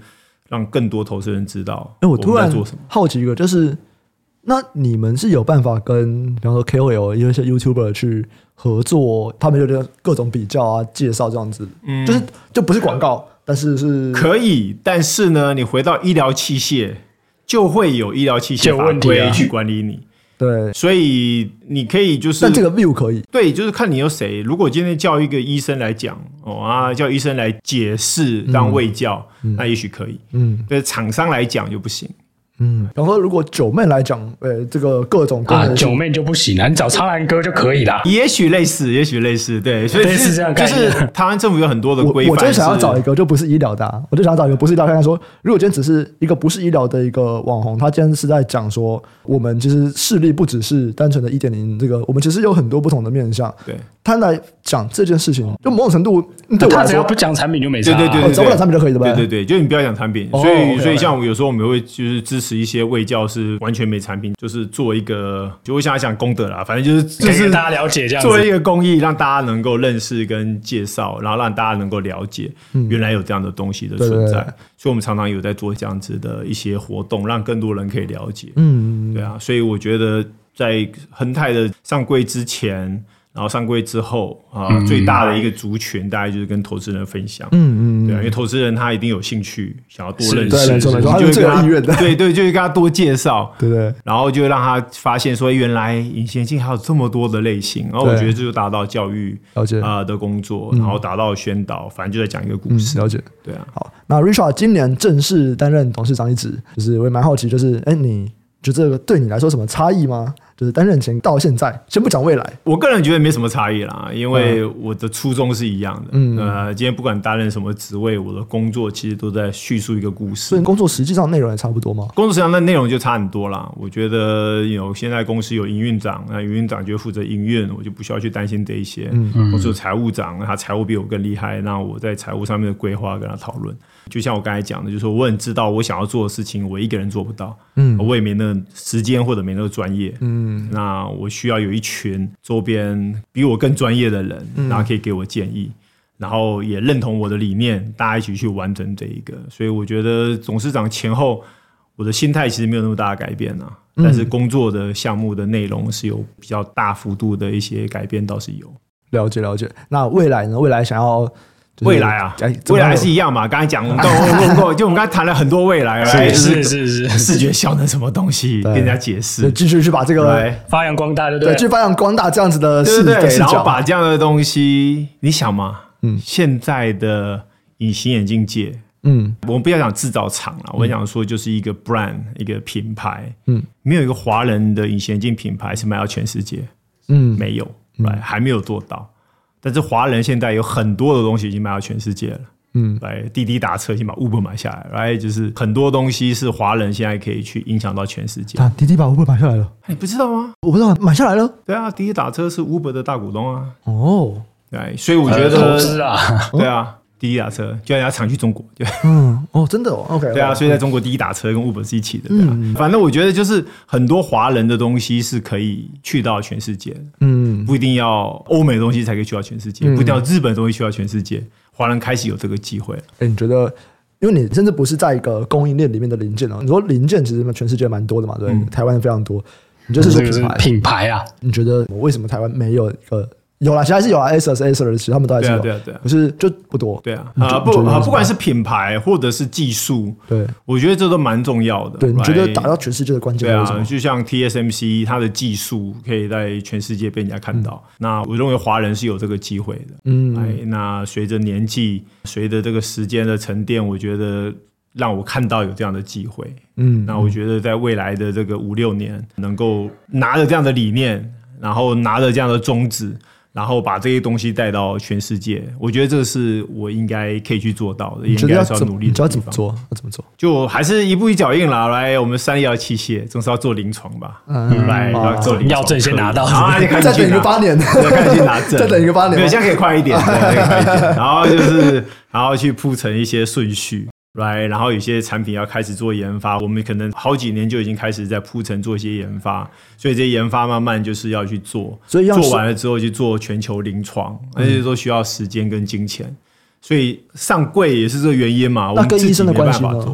让更多投资人知道。哎，我突然做什么？好奇一个，就是那你们是有办法跟比方说 KOL 一些 YouTuber 去合作，他们有点各种比较啊、介绍这样子，嗯，就是就不是广告，但是是可以。但是呢，你回到医疗器械，就会有医疗器械法规去管理你。对，所以你可以就是，但这个 view 可以，对，就是看你有谁。如果今天叫一个医生来讲，哦啊，叫医生来解释当卫教，嗯、那也许可以。嗯，对，厂商来讲就不行。嗯，然后如果九妹来讲，呃，这个各种啊，九妹就不行了，你找苍兰哥就可以了。也许类似，也许类似，对，所以是，是这样，就是台湾政府有很多的规范。我就想要找一个就不是医疗的，啊，我就想要找一个不是医疗，看看说，如果今天只是一个不是医疗的一个网红，他今天是在讲说，我们其实视力不只是单纯的一点零，这个我们其实有很多不同的面向。对。他来讲这件事情，就某种程度，对我来说，他只要不讲产品就没事。对对对，讲不了产品就可以，对吧？对对对，就你不要讲产品。所以，所以像我有时候我们会就是支持一些卫教是完全没产品，就是做一个，就我想要讲功德啦，反正就是就是大家了解这样，做一个公益，让大家能够认识跟介绍，然后让大家能够了解原来有这样的东西的存在。所以我们常常有在做这样子的一些活动，让更多人可以了解。嗯，对啊，所以我觉得在恒泰的上柜之前。然后上柜之后啊，嗯、最大的一个族群大概就是跟投资人分享，嗯嗯，对啊，因为投资人他一定有兴趣想要多认识，对，就会跟他对对，就会跟他多介绍，对对，然后就会让他发现说，原来隐形眼镜还有这么多的类型，然后我觉得这就达到教育啊的工作，然后达到宣导，反正就在讲一个故事，了解，对啊。好，那 Richard 今年正式担任董事长一职，就是我也蛮好奇，就是哎，你觉得这个对你来说什么差异吗？就是担任前到现在，先不讲未来，我个人觉得没什么差异啦，因为我的初衷是一样的。嗯，呃，今天不管担任什么职位，我的工作其实都在叙述一个故事。所以工作实际上内容也差不多吗？工作实际上的内容就差很多啦。我觉得有现在公司有营运长，那营运长就负责营运，我就不需要去担心这一些。嗯嗯。或者财务长，他财务比我更厉害，那我在财务上面的规划跟他讨论。就像我刚才讲的，就是说我很知道我想要做的事情，我一个人做不到，嗯，我也没那时间或者没那个专业，嗯，那我需要有一群周边比我更专业的人，然后可以给我建议，然后也认同我的理念，大家一起去完成这一个。所以我觉得董事长前后，我的心态其实没有那么大的改变啊，但是工作的项目的内容是有比较大幅度的一些改变，倒是有。了解了解。那未来呢？未来想要。未来啊，未来还是一样嘛。刚才讲，我们刚问过，就我们刚才谈了很多未来，是是是，视觉效能什么东西，跟人家解释，继续去把这个发扬光大，对不对？去发扬光大这样子的视觉，然后把这样的东西，你想嘛，嗯，现在的隐形眼镜界，嗯，我们不要讲制造厂了，我想说就是一个 brand，一个品牌，嗯，没有一个华人的隐形眼镜品牌是卖到全世界，嗯，没有，来还没有做到。但是华人现在有很多的东西已经卖到全世界了，嗯，来滴滴打车已经把 Uber 买下来，来就是很多东西是华人现在可以去影响到全世界。滴滴把 Uber 买下来了，你不知道吗？我不知道买下来了。对啊，滴滴打车是 Uber 的大股东啊。哦，对，所以我觉得投资啊，对啊。滴滴打车，就人家常去中国，对，嗯，哦，真的哦，OK，对啊，所以在中国滴滴打车跟 Uber 是一起的，对啊，反正我觉得就是很多华人的东西是可以去到全世界，嗯，不一定要欧美的东西才可以去到全世界，不一定要日本的东西去到全世界，华人开始有这个机会。哎，你觉得，因为你甚至不是在一个供应链里面的零件哦，你说零件其实全世界蛮多的嘛，对，台湾非常多，你觉得是品牌品牌啊？你觉得为什么台湾没有一个？有啦，其实还是有啊，Acer、Acer 其实他们都还是有，对啊，对啊，可是就不多。对啊，啊不啊，不管是品牌或者是技术，对，我觉得这都蛮重要的。对，你觉得打到全世界的关键？对啊，就像 TSMC，它的技术可以在全世界被人家看到。那我认为华人是有这个机会的。嗯，哎，那随着年纪，随着这个时间的沉淀，我觉得让我看到有这样的机会。嗯，那我觉得在未来的这个五六年，能够拿着这样的理念，然后拿着这样的宗旨。然后把这些东西带到全世界，我觉得这个是我应该可以去做到的，应该是要努力的。你知道怎么做？要怎么做？就还是一步一脚印啦。来，我们三医疗器械总是要做临床吧？嗯，来要做临床，要证先拿到，再等一个八年，再去拿证，再等一个八年，对，现在可以快一点，可以快一点。然后就是，然后去铺成一些顺序。来，然后有些产品要开始做研发，我们可能好几年就已经开始在铺陈做一些研发，所以这些研发慢慢就是要去做，所以要做完了之后去做全球临床，那些都需要时间跟金钱，所以上柜也是这个原因嘛。那跟医生的关系呢？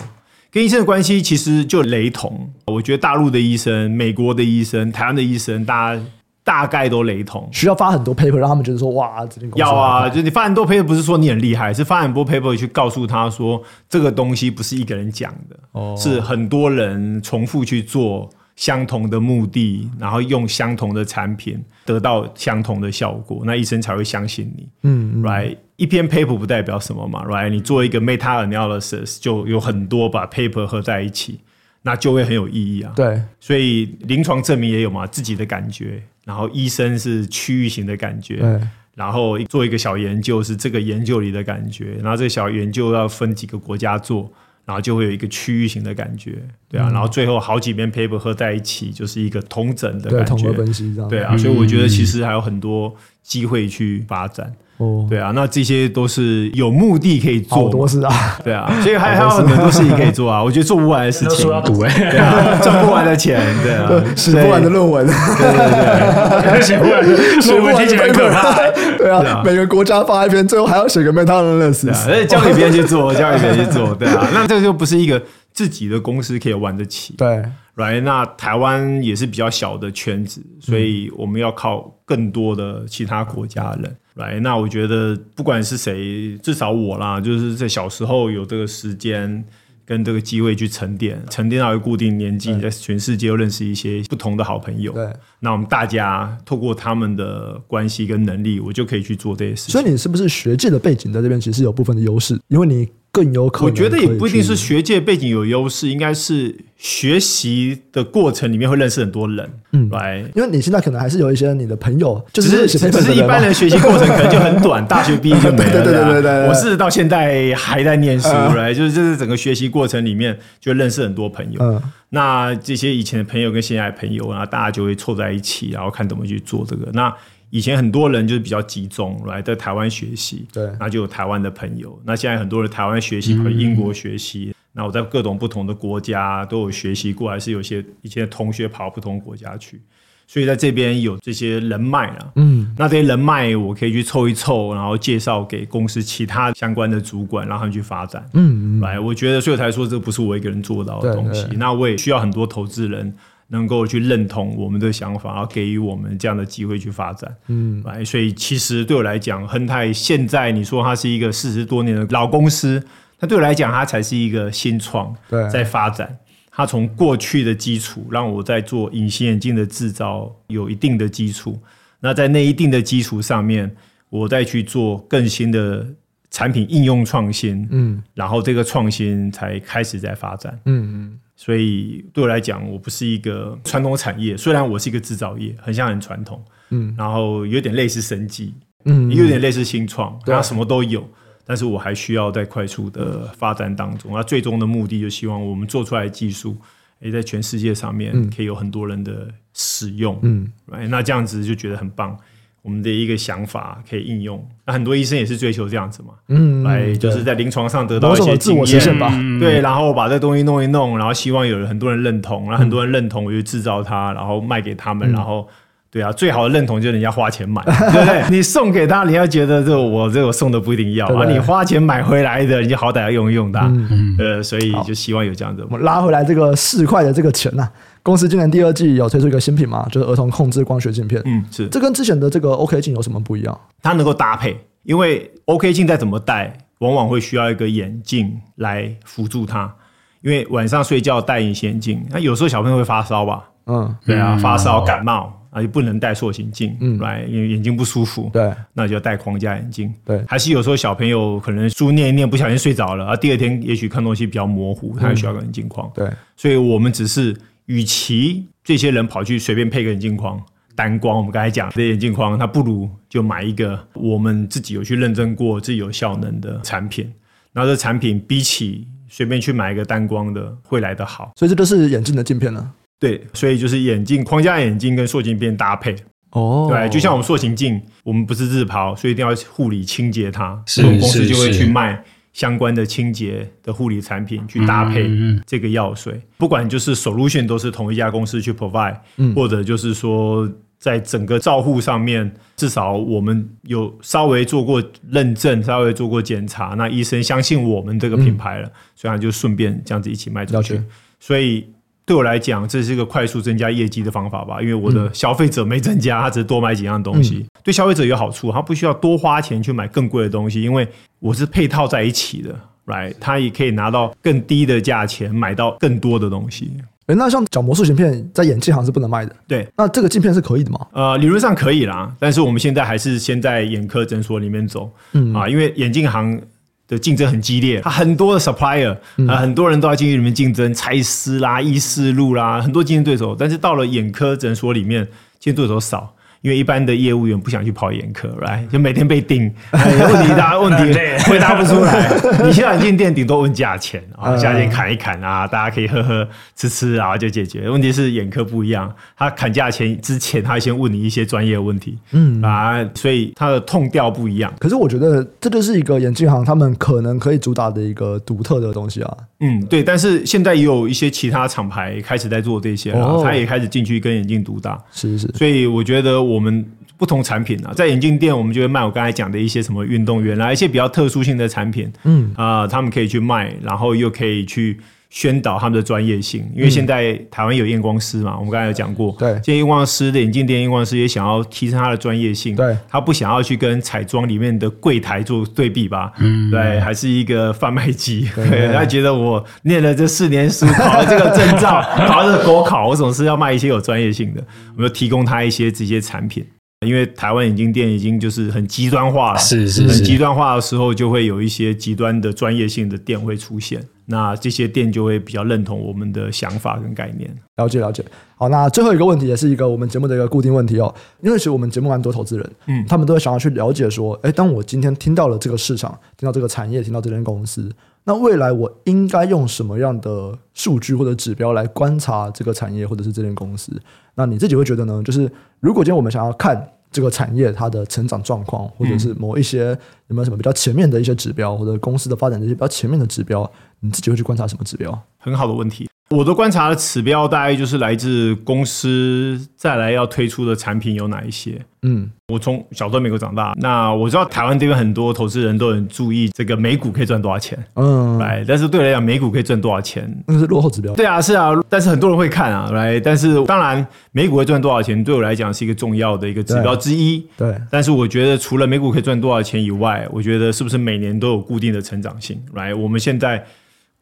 跟医生的关系其实就雷同。我觉得大陆的医生、美国的医生、台湾的医生，大家大概都雷同。需要发很多 paper 让他们觉得说，哇，这要啊，就你发很多 paper 不是说你很厉害，是发很多 paper 去告诉他说，这个东西不是一个人讲的，哦，是很多人重复去做。相同的目的，然后用相同的产品得到相同的效果，那医生才会相信你。嗯，right，一篇 paper 不代表什么嘛，right？你做一个 meta analysis 就有很多把 paper 合在一起，那就会很有意义啊。对，所以临床证明也有嘛，自己的感觉，然后医生是区域型的感觉，然后做一个小研究是这个研究里的感觉，然后这个小研究要分几个国家做。然后就会有一个区域型的感觉，对啊，嗯、然后最后好几篇 paper 合在一起，就是一个同整的感觉，对，统合分析这样，对啊，所以我觉得其实还有很多机会去发展。哦，对啊，那这些都是有目的可以做，好多事啊，对啊，所以还还有很多事情可以做啊。我觉得做不完的事情，对啊，赚不完的钱，对啊，写不完的论文，对对对，写不完的论文听起来很可怕，对啊，每个国家发一篇，最后还要写个 meta-analysis，而且交给别人去做，交给别人去做，对啊，那这个就不是一个自己的公司可以玩得起，对。来，那台湾也是比较小的圈子，所以我们要靠更多的其他国家人来。那我觉得不管是谁，至少我啦，就是在小时候有这个时间跟这个机会去沉淀，沉淀到一个固定年纪，在全世界又认识一些不同的好朋友。对，那我们大家透过他们的关系跟能力，我就可以去做这些事情。所以你是不是学界的背景在这边其实有部分的优势？因为你。更有可能，我觉得也不一定是学界背景有优势，应该是学习的过程里面会认识很多人，嗯，来，因为你现在可能还是有一些你的朋友，就是只是一般人学习过程可能就很短，大学毕业就没了，对对对对对。我是到现在还在念书，来，就是就是整个学习过程里面就认识很多朋友，嗯，那这些以前的朋友跟现在的朋友，然后大家就会凑在一起，然后看怎么去做这个，那。以前很多人就是比较集中来在台湾学习，对，那就有台湾的朋友。那现在很多人台湾学习，回英国学习。嗯、那我在各种不同的国家都有学习过，还是有些以前的同学跑不同国家去，所以在这边有这些人脉啊。嗯，那这些人脉我可以去凑一凑，然后介绍给公司其他相关的主管，让他们去发展。嗯嗯，来，我觉得所以我才说这不是我一个人做到的东西。那我也需要很多投资人。能够去认同我们的想法，然后给予我们这样的机会去发展，嗯，来，所以其实对我来讲，亨泰现在你说它是一个四十多年的老公司，那对我来讲，它才是一个新创，对，在发展。它从过去的基础，让我在做隐形眼镜的制造有一定的基础，那在那一定的基础上面，我再去做更新的产品应用创新，嗯，然后这个创新才开始在发展，嗯嗯。所以对我来讲，我不是一个传统产业，虽然我是一个制造业，很像很传统，嗯，然后有点类似生技，嗯，有点类似新创，然后什么都有，但是我还需要在快速的发展当中。那最终的目的，就希望我们做出来的技术，也在全世界上面可以有很多人的使用，嗯，那这样子就觉得很棒。我们的一个想法可以应用，那很多医生也是追求这样子嘛，嗯，来就是在临床上得到一些经验。吧，对，然后把这东西弄一弄，然后希望有很多人认同，然后很多人认同，我就制造它，然后卖给他们，然后对啊，最好的认同就是人家花钱买，对不对？你送给他，你要觉得这我这我送的不一定要，啊，你花钱买回来的，你就好歹要用一用它，呃，所以就希望有这样子，我们拉回来这个四块的这个钱呐。公司今年第二季有推出一个新品嘛，就是儿童控制光学镜片。嗯，是。这跟之前的这个 OK 镜有什么不一样？它能够搭配，因为 OK 镜再怎么戴，往往会需要一个眼镜来辅助它。因为晚上睡觉戴隐形眼镜，那有时候小朋友会发烧吧？嗯，对啊，发烧感冒啊，就不能戴塑形镜，嗯，来，因为眼睛不舒服。对，那就要戴框架眼镜。对，还是有时候小朋友可能书念一念不小心睡着了，啊，第二天也许看东西比较模糊，他还需要个眼镜框。对，所以我们只是。与其这些人跑去随便配个眼镜框单光，我们刚才讲的眼镜框，他不如就买一个我们自己有去认证过、自己有效能的产品。然后这产品比起随便去买一个单光的会来得好。所以这都是眼镜的镜片呢？对，所以就是眼镜框架眼镜跟塑形片搭配。哦，对，就像我们塑形镜，我们不是日抛，所以一定要护理清洁它，是我们公司就会去卖。相关的清洁的护理产品去搭配这个药水，不管就是 solution 都是同一家公司去 provide，或者就是说在整个照护上面，至少我们有稍微做过认证，稍微做过检查，那医生相信我们这个品牌了，嗯、所以他就顺便这样子一起卖出去。所以对我来讲，这是一个快速增加业绩的方法吧，因为我的消费者没增加，他只是多买几样东西，嗯、对消费者有好处，他不需要多花钱去买更贵的东西，因为我是配套在一起的，right？他也可以拿到更低的价钱买到更多的东西。哎，那像角膜塑形片在眼镜行是不能卖的，对。那这个镜片是可以的吗？呃，理论上可以啦，但是我们现在还是先在眼科诊所里面走，嗯啊，因为眼镜行的竞争很激烈，它很多的 supplier 啊、嗯呃，很多人都在进去里面竞争，蔡司啦、依视路啦，很多竞争对手。但是到了眼科诊所里面，竞争对手少。因为一般的业务员不想去跑眼科，，right？就每天被盯，问题大家 问题回答不出来。你现在眼镜店顶多问价钱啊，价钱砍一砍啊，大家可以喝喝吃吃啊就解决。问题是眼科不一样，他砍价钱之前，他先问你一些专业问题，嗯啊，所以他的痛调不一样。可是我觉得这就是一个眼镜行他们可能可以主打的一个独特的东西啊。嗯，对。但是现在也有一些其他厂牌开始在做这些了，他也开始进去跟眼镜独打。是是。所以我觉得我。我们不同产品啊，在眼镜店，我们就会卖我刚才讲的一些什么运动员啊，一些比较特殊性的产品，嗯。啊、呃，他们可以去卖，然后又可以去宣导他们的专业性。因为现在台湾有验光师嘛，我们刚才有讲过，对，这些验光师的眼镜店验光师也想要提升他的专业性，对，他不想要去跟彩妆里面的柜台做对比吧，嗯，对，还是一个贩卖机，对，他觉得我念了这四年书，考了这个证照，考了这个国考，我总是要卖一些有专业性的，我们就提供他一些这些产品。因为台湾眼镜店已经就是很极端化了，是是是，很极端化的时候，就会有一些极端的专业性的店会出现。那这些店就会比较认同我们的想法跟概念。了解了解。好，那最后一个问题也是一个我们节目的一个固定问题哦。因为其实我们节目蛮多投资人，嗯，他们都会想要去了解说，哎，当我今天听到了这个市场，听到这个产业，听到这间公司，那未来我应该用什么样的数据或者指标来观察这个产业或者是这间公司？那你自己会觉得呢？就是如果今天我们想要看。这个产业它的成长状况，或者是某一些有没有什么比较前面的一些指标，或者公司的发展这些比较前面的指标，你自己会去观察什么指标？很好的问题。我的观察的指标大概就是来自公司再来要推出的产品有哪一些。嗯，我从小在美国长大，那我知道台湾这边很多投资人都很注意这个美股可以赚多少钱。嗯，来，但是对我来讲，美股可以赚多少钱那是落后指标。对啊，是啊，但是很多人会看啊，来，但是当然美股会赚多少钱，对我来讲是一个重要的一个指标之一。对，对，但是我觉得除了美股可以赚多少钱以外，我觉得是不是每年都有固定的成长性？来，我们现在。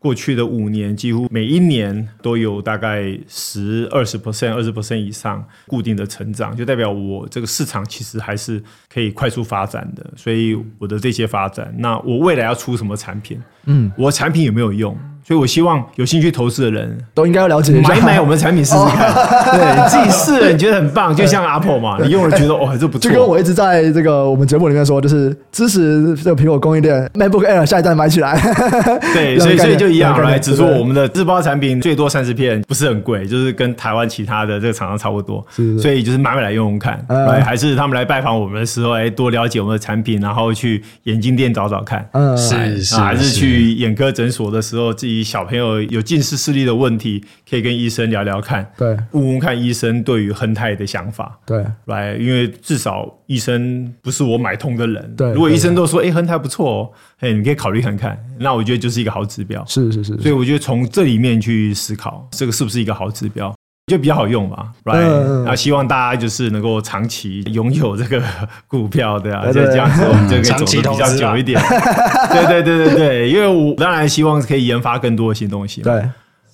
过去的五年，几乎每一年都有大概十、二十 percent、二十 percent 以上固定的成长，就代表我这个市场其实还是可以快速发展的。所以我的这些发展，那我未来要出什么产品？嗯，我产品有没有用？所以，我希望有兴趣投资的人都应该要了解一下，买买我们的产品试试看。哦、对，你自己试了，你觉得很棒，就像 Apple 嘛，你用了觉得哦，这不错。就跟我一直在这个我们节目里面说，就是支持这个苹果供应链，MacBook Air 下一代买起来。对，所以所以就一样来，只说我们的日包产品最多三十片，不是很贵，就是跟台湾其他的这个厂商差不多。是，所以就是买买来用用看，嗯、还是他们来拜访我们的时候，哎，多了解我们的产品，然后去眼镜店找找看。嗯，是是，还是去眼科诊所的时候，自己小朋友。有近视视力的问题，可以跟医生聊聊看，对，问问看医生对于亨泰的想法，对，来，因为至少医生不是我买通的人，对。如果医生都说，哎，亨泰不错哦，哎，你可以考虑看看，那我觉得就是一个好指标，是是是。所以我觉得从这里面去思考，这个是不是一个好指标，就比较好用嘛，right？然后希望大家就是能够长期拥有这个股票，对啊，就这样子，我们就可以走得比较久一点。对对对对对，因为我当然希望可以研发更多的新东西，对。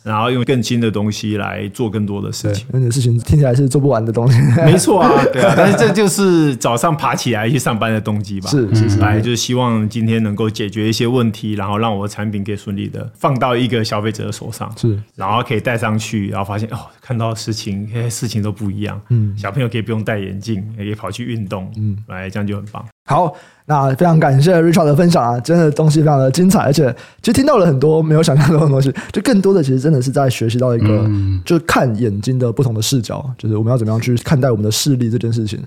然后用更新的东西来做更多的事情，那你的事情听起来是做不完的东西。没错啊，对啊，但是这就是早上爬起来去上班的动机吧？是是是，来就是希望今天能够解决一些问题，然后让我的产品可以顺利的放到一个消费者的手上，是，然后可以戴上去，然后发现哦，看到的事情，哎，事情都不一样。嗯，小朋友可以不用戴眼镜，也可以跑去运动，嗯，来这样就很棒。好。那非常感谢 Richard 的分享啊，真的东西非常的精彩，而且其实听到了很多没有想象中的东西，就更多的其实真的是在学习到一个，就是看眼睛的不同的视角，就是我们要怎么样去看待我们的视力这件事情。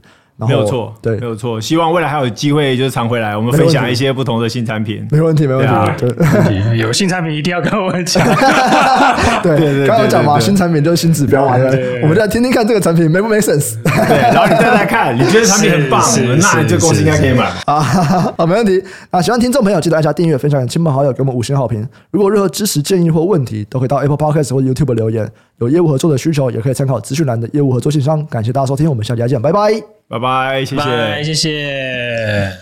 没有错，对，没有错。希望未来还有机会，就是常回来，我们分享一些不同的新产品。没问题，没问题。对，有新产品一定要跟我们讲。对对对，刚刚讲嘛，新产品就是新指标嘛。我们再听听看这个产品 make 不 make sense。对，然后你再来看，你觉得产品很棒，那你这公司应该可以买啊。好，没问题。啊，喜欢听众朋友记得按下订阅、分享给亲朋好友，给我们五星好评。如果任何支持建议或问题，都可以到 Apple Podcast 或 YouTube 留言。有业务合作的需求，也可以参考资讯栏的业务合作信箱。感谢大家收听，我们下期再见，拜拜。拜拜，谢谢，谢谢。